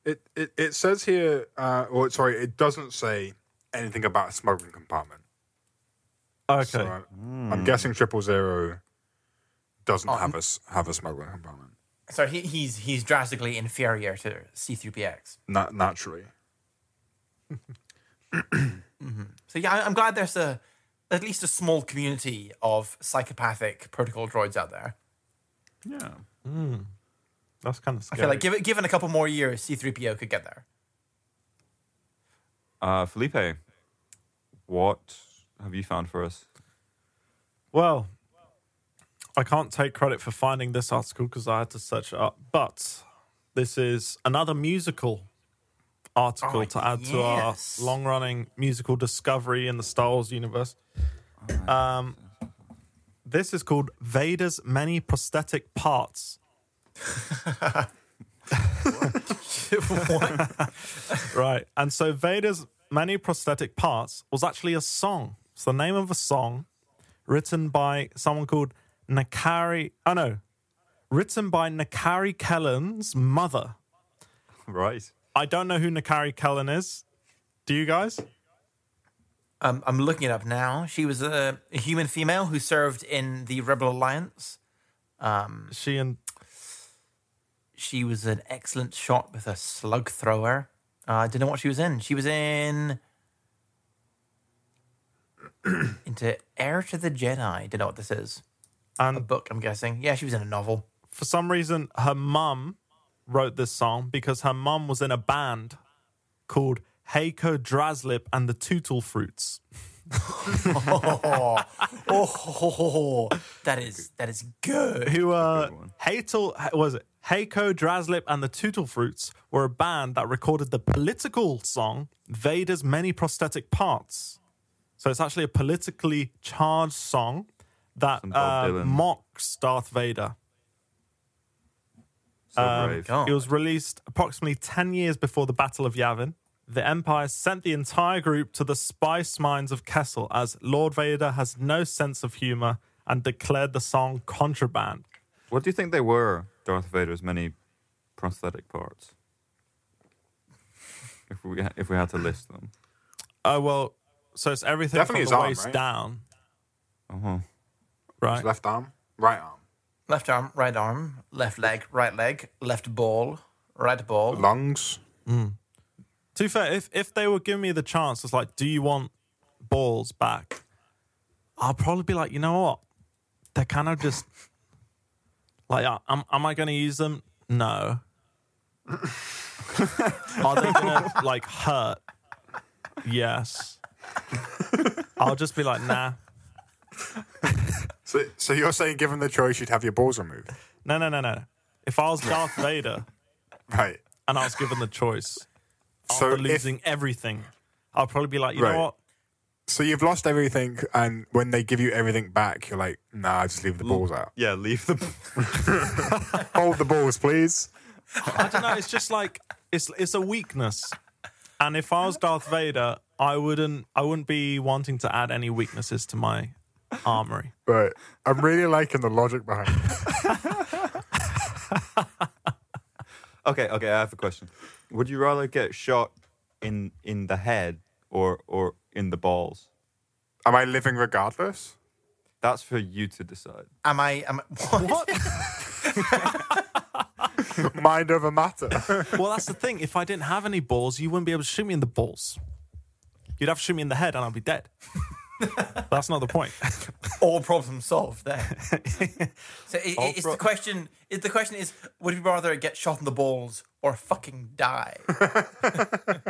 It it, it says here, uh, or sorry, it doesn't say anything about a smuggling compartment. Okay. So I, I'm guessing Triple Zero doesn't have a s- have a smuggling compartment. So he, he's he's drastically inferior to C3PX. Na- naturally. <clears throat> So yeah, I- I'm glad there's a at least a small community of psychopathic protocol droids out there. yeah. That's kind of scary. I feel like given given a couple more years, C3PO could get there. Uh, Felipe, what have you found for us? Well, I can't take credit for finding this article because I had to search it up. But this is another musical article Oh, to add to our long running musical discovery in the Star Wars universe. Um, this is called Vader's Many Prosthetic Parts. <laughs> Right. And so Vader's Many Prosthetic Parts was actually a song. It's the name of a song written by someone called Nakari. Oh, no. Written by Nakari Kelen's mother. Right. I don't know who Nakari Kelen is. Do you guys? Um, I'm looking it up now. She was a, a human female who served in the Rebel Alliance. She and She was an excellent shot with a slug thrower. Uh, I didn't know what she was in. She was in <clears throat> into Heir to the Jedi. Don't know what this is. And A book, I'm guessing. Yeah, she was in a novel. for some reason her mum wrote this song because her mum was in a band called Heiko Draslip and the Tootle Fruits. oh, <laughs> oh, that is that is good. Who uh Good. Hatel was it? Heiko Draslip and the Tootle Fruits were a band that recorded the political song Vader's Many Prosthetic Parts. So it's actually a politically charged song that uh, mocks Darth Vader. So Um, brave. It was released approximately 10 years before the Battle of Yavin. The Empire sent the entire group to the spice mines of Kessel as Lord Vader has no sense of humor and declared the song contraband. What do you think they were, Darth Vader's many prosthetic parts? If we if we had to list them. Oh, well, so it's everything Definitely from the arm, waist right? down, Uh-huh. right? His left arm, right arm, Left arm, right arm, left leg, right leg, left ball, right ball. lungs. To be fair, if, if they were giving me the chance, it's like, do you want balls back? I'll probably be like, you know what? They're kind of just <laughs> like, uh, am, am I going to use them? No. <laughs> Are they going to like hurt? Yes. <laughs> I'll just be like, nah. So, so you're saying, given the choice, you'd have your balls removed, No, no, no, no. If I was Darth <laughs> Vader right? and I was given the choice So after if, losing everything, I'll probably be like, you Right. know what? so you've lost everything, and when they give you everything back, you're like, nah, I just leave the balls out. Yeah, leave the. <laughs> Hold the balls, please. I don't know. It's just like it's it's a weakness, and if I was Darth Vader, I wouldn't I wouldn't be wanting to add any weaknesses to my armory. <laughs> But I'm really liking the logic behind it. <laughs> Okay, okay. I have a question. Would you rather get shot in in the head or or in the balls? Am I living regardless? That's for you to decide. Am I? Am I, <laughs> what? Mind over matter. Well, that's the thing. If I didn't have any balls, you wouldn't be able to shoot me in the balls. You'd have to shoot me in the head, and I'd be dead. That's not the point. <laughs> All problem solved there. <laughs> so i All it's pro- the question. Is the question is would you rather get shot in the balls or fucking die? <laughs>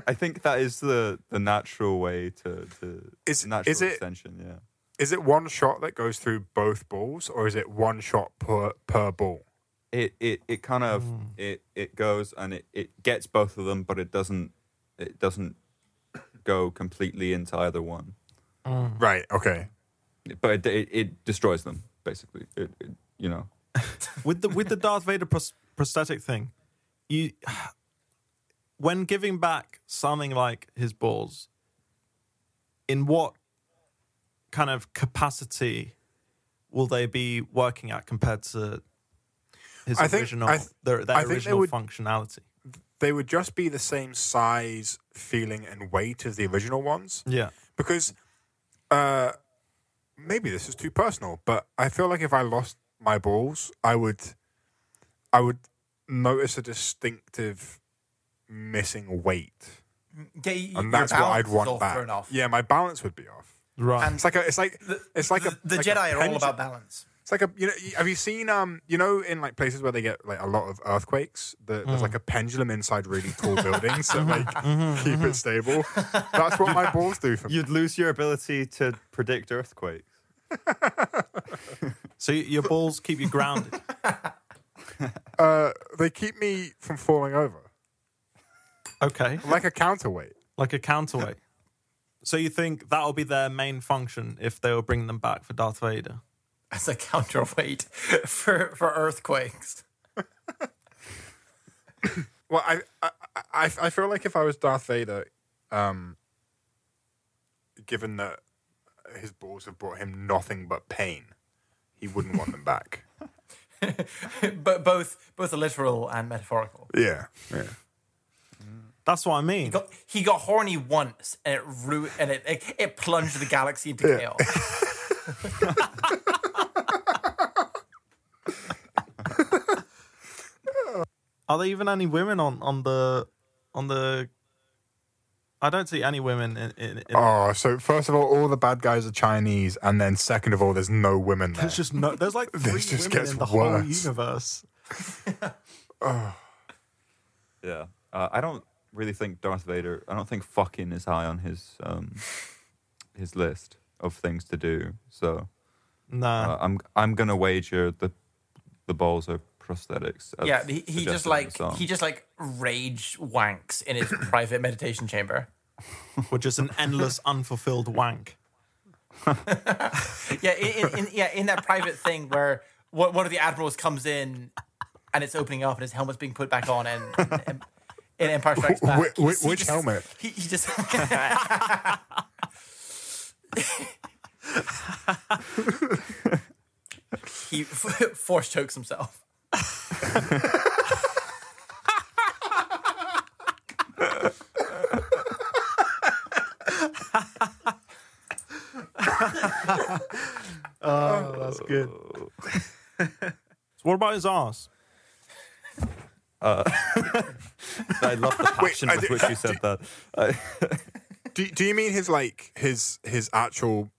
I think that is the the natural way to to Is- natural is it- extension. Yeah. Is it one shot that goes through both balls, or is it one shot per per ball? It it it kind of hmm. it it goes and it it gets both of them, but it doesn't it doesn't go completely into either one. Mm. Right. Okay. But it it, it destroys them basically. It, it you know. <laughs> with the with the Darth Vader pros- prosthetic thing, you <sighs> when giving back something like his balls, in what kind of capacity will they be working at compared to his I think- original I th- their, their I think original would- functionality? They would just be the same size, feeling, and weight as the original ones. Yeah, because uh maybe this is too personal but i feel like if i lost my balls i would i would notice a distinctive missing weight Yeah, y- and that's what i'd want all back thrown yeah my balance would be off right. And it's like a it's like the, it's like a the like a Jedi are all about balance. It's like a you know have you seen um you know in like places where they get like a lot of earthquakes the, there's like a pendulum inside really tall <laughs> buildings that like keep it stable <laughs> that's what my balls do for me You'd lose your ability to predict earthquakes. so y- your balls keep you grounded. <laughs> uh they keep me from falling over Okay, like a counterweight like a counterweight. So you think that'll be their main function if they were bringing them back for Darth Vader? As a counterweight <laughs> for for earthquakes. <coughs> Well, I, I I I feel like if I was Darth Vader, um, given that his balls have brought him nothing but pain, he wouldn't want them back. <laughs> <laughs> but both both literal and metaphorical. Yeah, yeah. That's what I mean. He got, he got horny once and it ru- and it, it it plunged the galaxy into Yeah. chaos. Are there even any women on on the on the? I don't see any women in. in, in Oh, so first of all, all the bad guys are Chinese, and then second of all, there's no women there. There's just no. There's like <laughs> three This just women gets in the whole worse. universe. <laughs> Yeah. Uh, I don't really think Darth Vader. I don't think fucking is high on his um his list of things to do. So Nah. uh, I'm I'm gonna wager the the balls are prosthetics. as yeah, he, he just like he just like rage wanks in his <laughs> private meditation chamber. which is an endless unfulfilled wank. <laughs> Yeah, in, in, in yeah in that private thing where one one of the admirals comes in and it's opening up and his helmet's being put back on and. and in Empire Strikes Back, Wh- he wh- just- he which just- helmet? He, he just <laughs> he force chokes himself. Oh, that's good. so what about his ass? Uh, <laughs> I love the passion I with do- which you said that. <laughs> Do, do you mean his like his his actual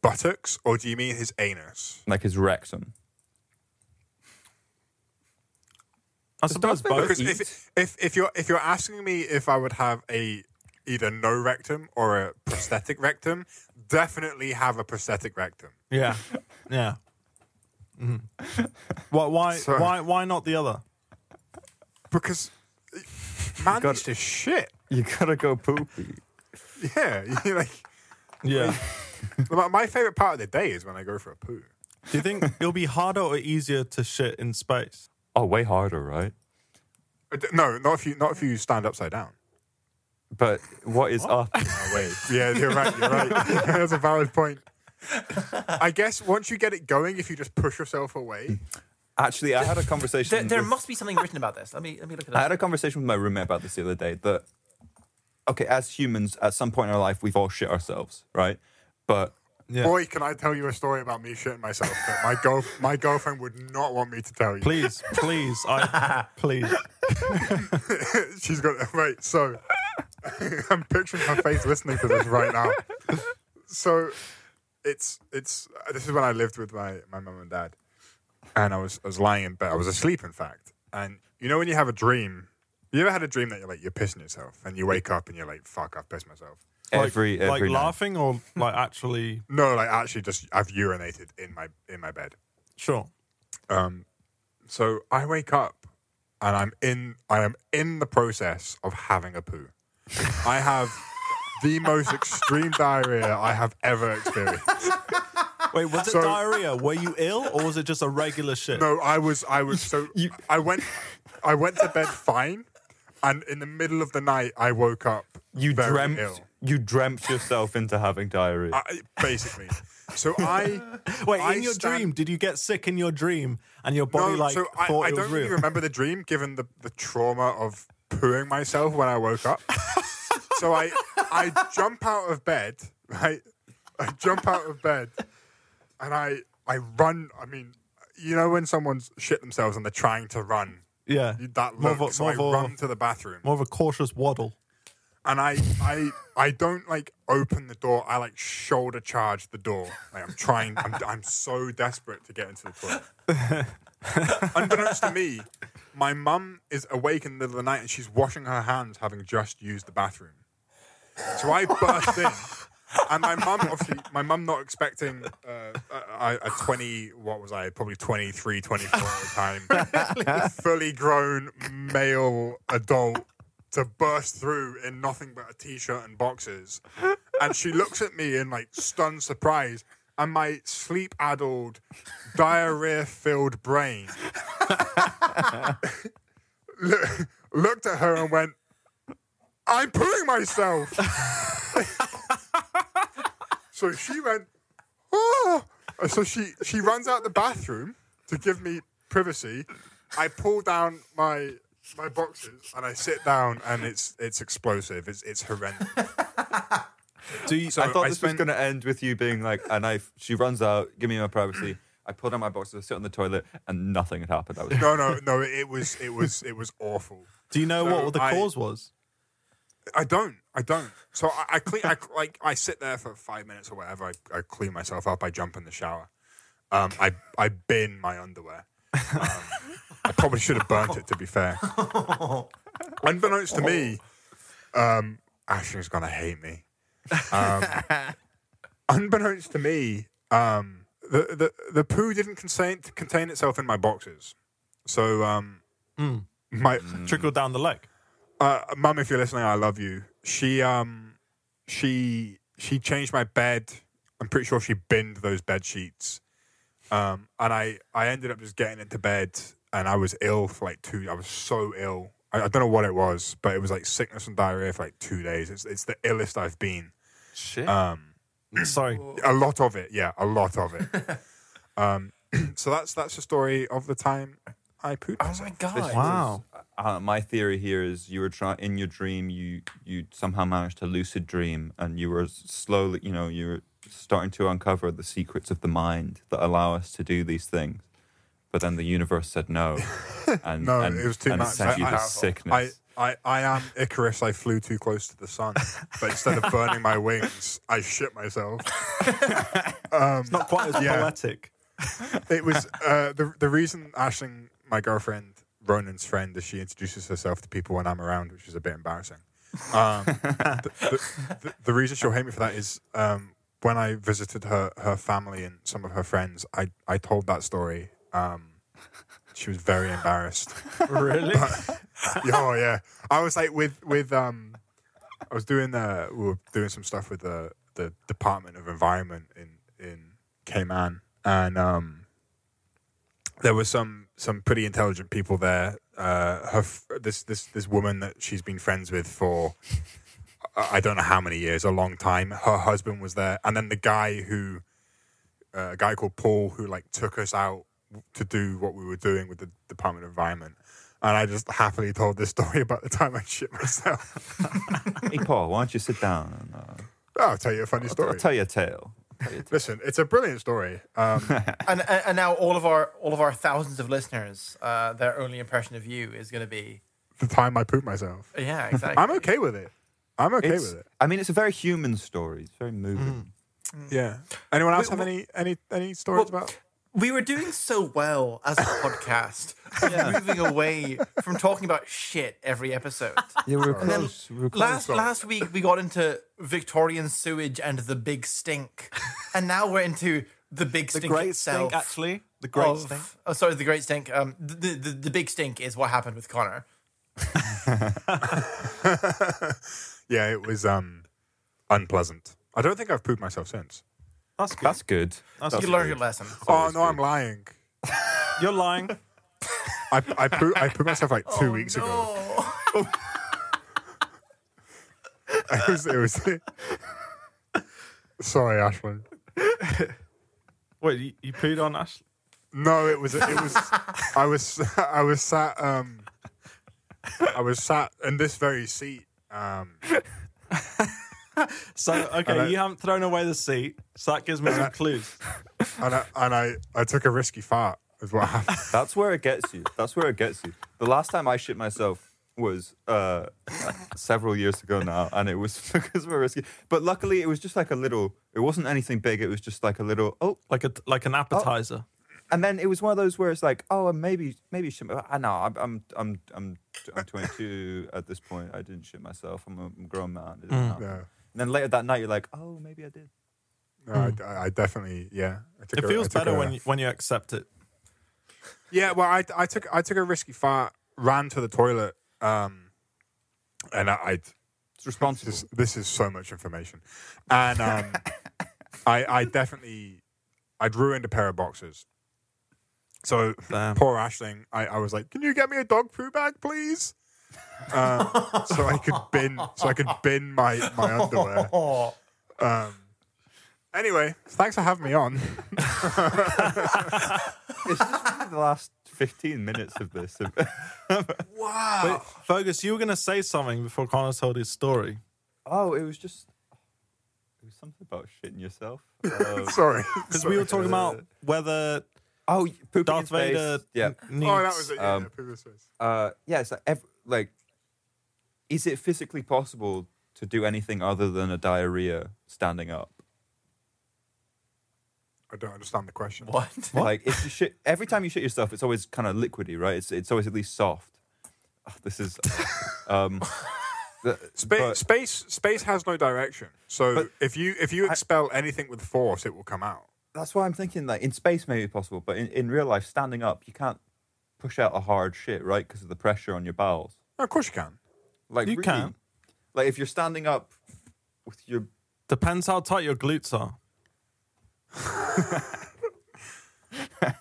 buttocks, or do you mean his anus? like his rectum. I suppose both. Because if, if if you're if you're asking me if I would have a either no rectum or a prosthetic rectum, definitely have a prosthetic rectum. Yeah, yeah. Mhm. Why? Why? So- Why? Why not the other? Because man got- needs to shit. You gotta go poopy. Yeah, <laughs> you like Yeah. my- my favorite part of the day is when I go for a poo. Do you think it'll be harder or easier to shit in space? Oh, way harder, right? Uh, No, not if you not if you stand upside down. But what is up? Oh, wait. <laughs> Yeah, you're right. You're right. <laughs> That's a valid point. I guess once you get it going, if you just push yourself away, Actually, I had a conversation. There, there with- must be something written about this. Let me let me look at it. I had a conversation with my roommate about this the other day. That okay, as humans, at some point in our life, we've all shit ourselves, right? But Yeah. boy, can I tell you a story about me shitting myself that my girl, my girlfriend would not want me to tell you. Please, please, I <laughs> please. <laughs> She's got right. So <laughs> I'm picturing her face listening to this right now. So it's it's this is when I lived with my my mum and dad, and I was I was lying in bed. I was asleep, in fact. And you know when you have a dream, you ever had a dream that you're like you're pissing yourself, and you wake up and you're like, "Fuck, I've pissed myself." Like- every like every night. laughing or like actually. <laughs> No, like actually, just I've urinated in my in my bed. Sure. Um, so I wake up and I'm in I am in the process of having a poo. I have the most extreme diarrhea I have ever experienced. <laughs> Wait, was it So- diarrhea? Were you ill or was it just a regular shit? No, I was I was so <laughs> I went I went to bed fine, and in the middle of the night I woke up. You very dreamt ill. You dreamt yourself into having diarrhea. I, basically. So I <laughs> Wait, I in your stand- dream, did you get sick in your dream and your body no, like so I, thought I it was don't really real? remember the dream, given the, the trauma of pooing myself when I woke up. <laughs> so I I jump out of bed, right? I jump out of bed, and I I run. I mean, you know when someone's shit themselves and they're trying to run, yeah, you- that More look. of a- so more I of a- run to the bathroom, more of a cautious waddle. And I I I don't like open the door. I like shoulder charge the door. Like I'm trying. I'm I'm so desperate to get into the toilet. <laughs> Unbeknownst to me, my mum is awake in the middle of the night and she's washing her hands, having just used the bathroom. So I burst in. And my mum, obviously, my mum not expecting uh, a, a 20, what was I, probably 23, 24 at the time, <laughs> fully grown male adult to burst through in nothing but a t-shirt and boxers. And she <laughs> looks at me in like stunned surprise, and my sleep-addled, diarrhea-filled brain <laughs> look, looked at her and went, "I'm pooing myself." <laughs> so she went, "Oh!" So she she runs out the bathroom to give me privacy. I pull down my my boxes and I sit down and it's it's explosive. It's it's horrendous. <laughs> Do you, So I thought I this spent- was going to end with you being like, and I, she runs out, give me my privacy. I pull down my boxes, sit on the toilet, and nothing had happened. I was <laughs> No, no, no. It was it was it was awful. do you know So what the I- cause was? I don't. I don't. So I, I clean. I like. I sit there for five minutes or whatever. I, I clean myself up. I jump in the shower. Um, I I bin my underwear. <laughs> Um, I probably should have burnt it to be fair. <laughs> unbeknownst to me, um, Ashling's gonna hate me. Um, <laughs> unbeknownst to me, um, the, the the poo didn't contain contain itself in my boxes. So um, my Trickle down the leg. uh, mum, if you're listening, I love you. She um she she changed my bed. I'm pretty sure she binned those bed sheets. Um, and I I ended up just getting into bed, and I was ill for like two. I was so ill. I, I don't know what it was, but it was like sickness and diarrhea for like two days. It's it's the illest I've been. Shit. Um, <clears throat> Sorry. a lot of it, yeah, a lot of it. <laughs> um, <clears throat> so that's that's the story of the time I pooped. Oh myself. my god! This Wow. was- uh, my theory here is you were trying in your dream. You you somehow managed to lucid dream, and you were slowly, you know, you were starting to uncover the secrets of the mind that allow us to do these things. But then the universe said no, <laughs> and No, and, it was too and much. sent you I- this sickness. I, I, I am Icarus. I flew too close to the sun, but instead of <laughs> burning my wings, I shit myself. <laughs> It's not quite as Yeah. poetic. It was uh, the the reason Ashling, my girlfriend, Ronan's friend, as she introduces herself to people when I'm around, which is a bit embarrassing. Um, the, the, the, the reason she'll hate me for that is um, when I visited her her family and some of her friends, I I told that story. Um, she was very embarrassed. <laughs> Really? <laughs> oh yeah, I was like with with um, I was doing uh, we were doing some stuff with the the Department of Environment in in Cayman, and um, there was some some pretty intelligent people there. Uh, her this this this woman that she's been friends with for I I don't know how many years, a long time. Her husband was there, and then the guy who uh, a guy called Paul who like took us out to do what we were doing with the Department of Environment. And I just happily told this story about the time I shit myself. <laughs> hey Paul, why don't you sit down? And, uh, I'll tell you a funny story. I'll tell you a tale. I'll tell you a tale. Listen, it's a brilliant story. Um, <laughs> and, and and now all of our all of our thousands of listeners, uh, their only impression of you is going to be the time I pooped myself. yeah, <laughs> exactly. I'm okay with it. I'm okay It's- with it. I mean, it's a very human story. It's very moving. Yeah. Anyone else Wait, have any any any stories well, about? We were doing so well as a podcast, moving away from talking about shit every episode. Yeah, we were close. We were close. last last week we got into Victorian sewage and the big stink, and now we're into the big stink The stink great itself. stink, actually. The great of- stink. Oh, sorry, the great stink. Um, the, the the big stink is what happened with Connor. <laughs> Yeah, it was um unpleasant. I don't think I've pooped myself since. That's good. That's good. That's That's You learned your lesson. Oh always no, I'm lying. <laughs> You're lying. I I poo- I pooped myself like two weeks ago. Oh, <laughs> It was it was. <laughs> Sorry, Ashling. Wait, you, you pooed on Ash? No, it was it was I was I was sat um I was sat in this very seat um <laughs> So, okay, I- you haven't thrown away the seat, so that gives me some <laughs> clues. and I and I, I took a risky fart is what happened. <laughs> That's where it gets you. That's where it gets you. The last time I shit myself was uh, several years ago now, and it was because we're risky. But luckily, it was just like a little. It wasn't anything big. It was just like a little. Oh, Like a like an appetizer. and then it was one of those where it's like, oh, and maybe maybe shit. I know. I'm I'm I'm I'm I'm 22 at this point. I didn't shit myself. I'm a grown man. It doesn't. No, And then later that night, you're like, oh, maybe I did. no I, I definitely yeah. I took It a- feels I took better a- when you, when you accept it. Yeah, well, I I took I took a risky fart, ran to the toilet, um, and I. I It's responsible. this, this is so much information, and um, <laughs> I I definitely I'd ruined a pair of boxes. So Damn. poor Ashling, I, I was like, "Can you get me a dog poo bag, please?" Um, so I could bin so I could bin my my underwear. Um, anyway, thanks for having me on. <laughs> It's just really the last 15 minutes of this. <laughs> wow. Wait, Fergus, you were going to say something before Connor told his story. oh, it was just. It was something about shitting yourself. Uh, <laughs> Sorry, Because we were talking about whether oh, pooping Darth. Vader Yeah. needs. Oh, that was it. Yeah, Um, yeah, space. Uh, yeah, it's like, ev- like, is it physically possible to do anything other than a diarrhea standing up? I don't understand the question. what? <laughs> Like, if you shit, every time you shit yourself, it's always kind of liquidy, right? It's, it's always at least soft. this is <laughs> um, the, Space, but- space, space has no direction. So if you if you expel anything with force, it will come out. that's why I'm thinking like in space maybe possible, but in, in real life, standing up, you can't push out a hard shit, right? Because of the pressure on your bowels. No, of course you can. Like You really, can. Like if you're standing up with your Depends how tight your glutes are.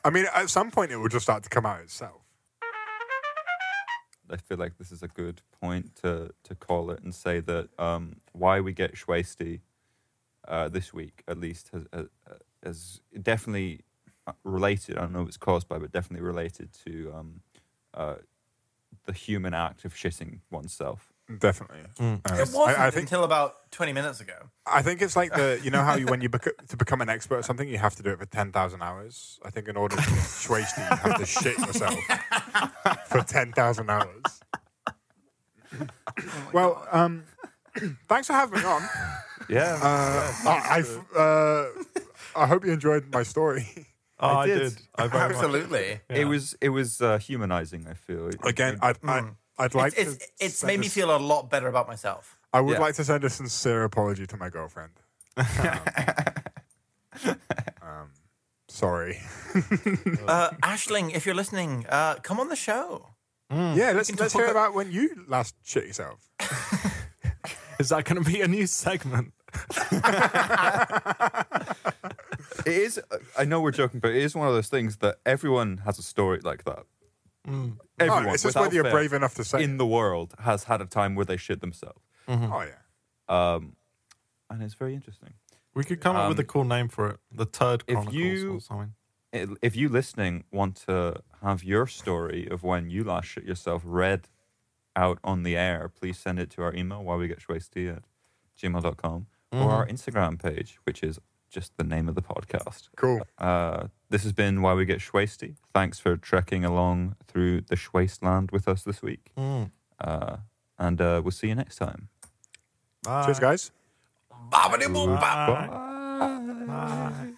I mean, at some point, it will just start to come out itself. I feel like this is a good point to to call it and say that um, why we get Schwasty uh, this week, at least, has, has, has definitely uh, related. I don't know what it's caused by, but definitely related to um, uh, the human act of shitting oneself. Definitely. Uh, It wasn't I, I think until about 20 minutes ago. I think it's like the you know how you, when you bec- <laughs> to become an expert at something, you have to do it for ten thousand hours. I think in order to get <laughs> Schwasty, you have to shit yourself for ten thousand hours. well, um, <clears throat> thanks for having me on. Yeah, Uh, I, I, uh, I hope you enjoyed my story. <laughs> Oh, I, did. did. I <laughs> very much. Absolutely. it was it was uh, humanizing. I feel It- Again, I'd, I, I'd like It's, to. it's, it's made me feel a lot better about myself. I would Yeah. like to send a sincere apology to my girlfriend. <laughs> Um, um, sorry. <laughs> Uh, Ashling, if you're listening, uh, come on the show. yeah, let's let's talk hear about- about when you last shit yourself. Is that going to be a new segment? It is. I know we're joking, but it is one of those things that everyone has a story like that. Everyone, Oh, it's just whether you're brave enough to say. in the world has had a time where they shit themselves, oh yeah. um, and it's very interesting. We could come up with a Um, cool name for it. The Turd if you- or something. if you listening want to have your story of when you last shit yourself read out on the air, please send it to our email while we get shwasty at gmail.com or our Instagram page, which is just the name of the podcast. Cool. Uh, this has been Why We Get Shwasty. Thanks for trekking along through the Shwasteland with us this week. Mm. Uh, and uh, we'll see you next time. Bye. Cheers, guys. Bobbity boom bop. Bye. Bye.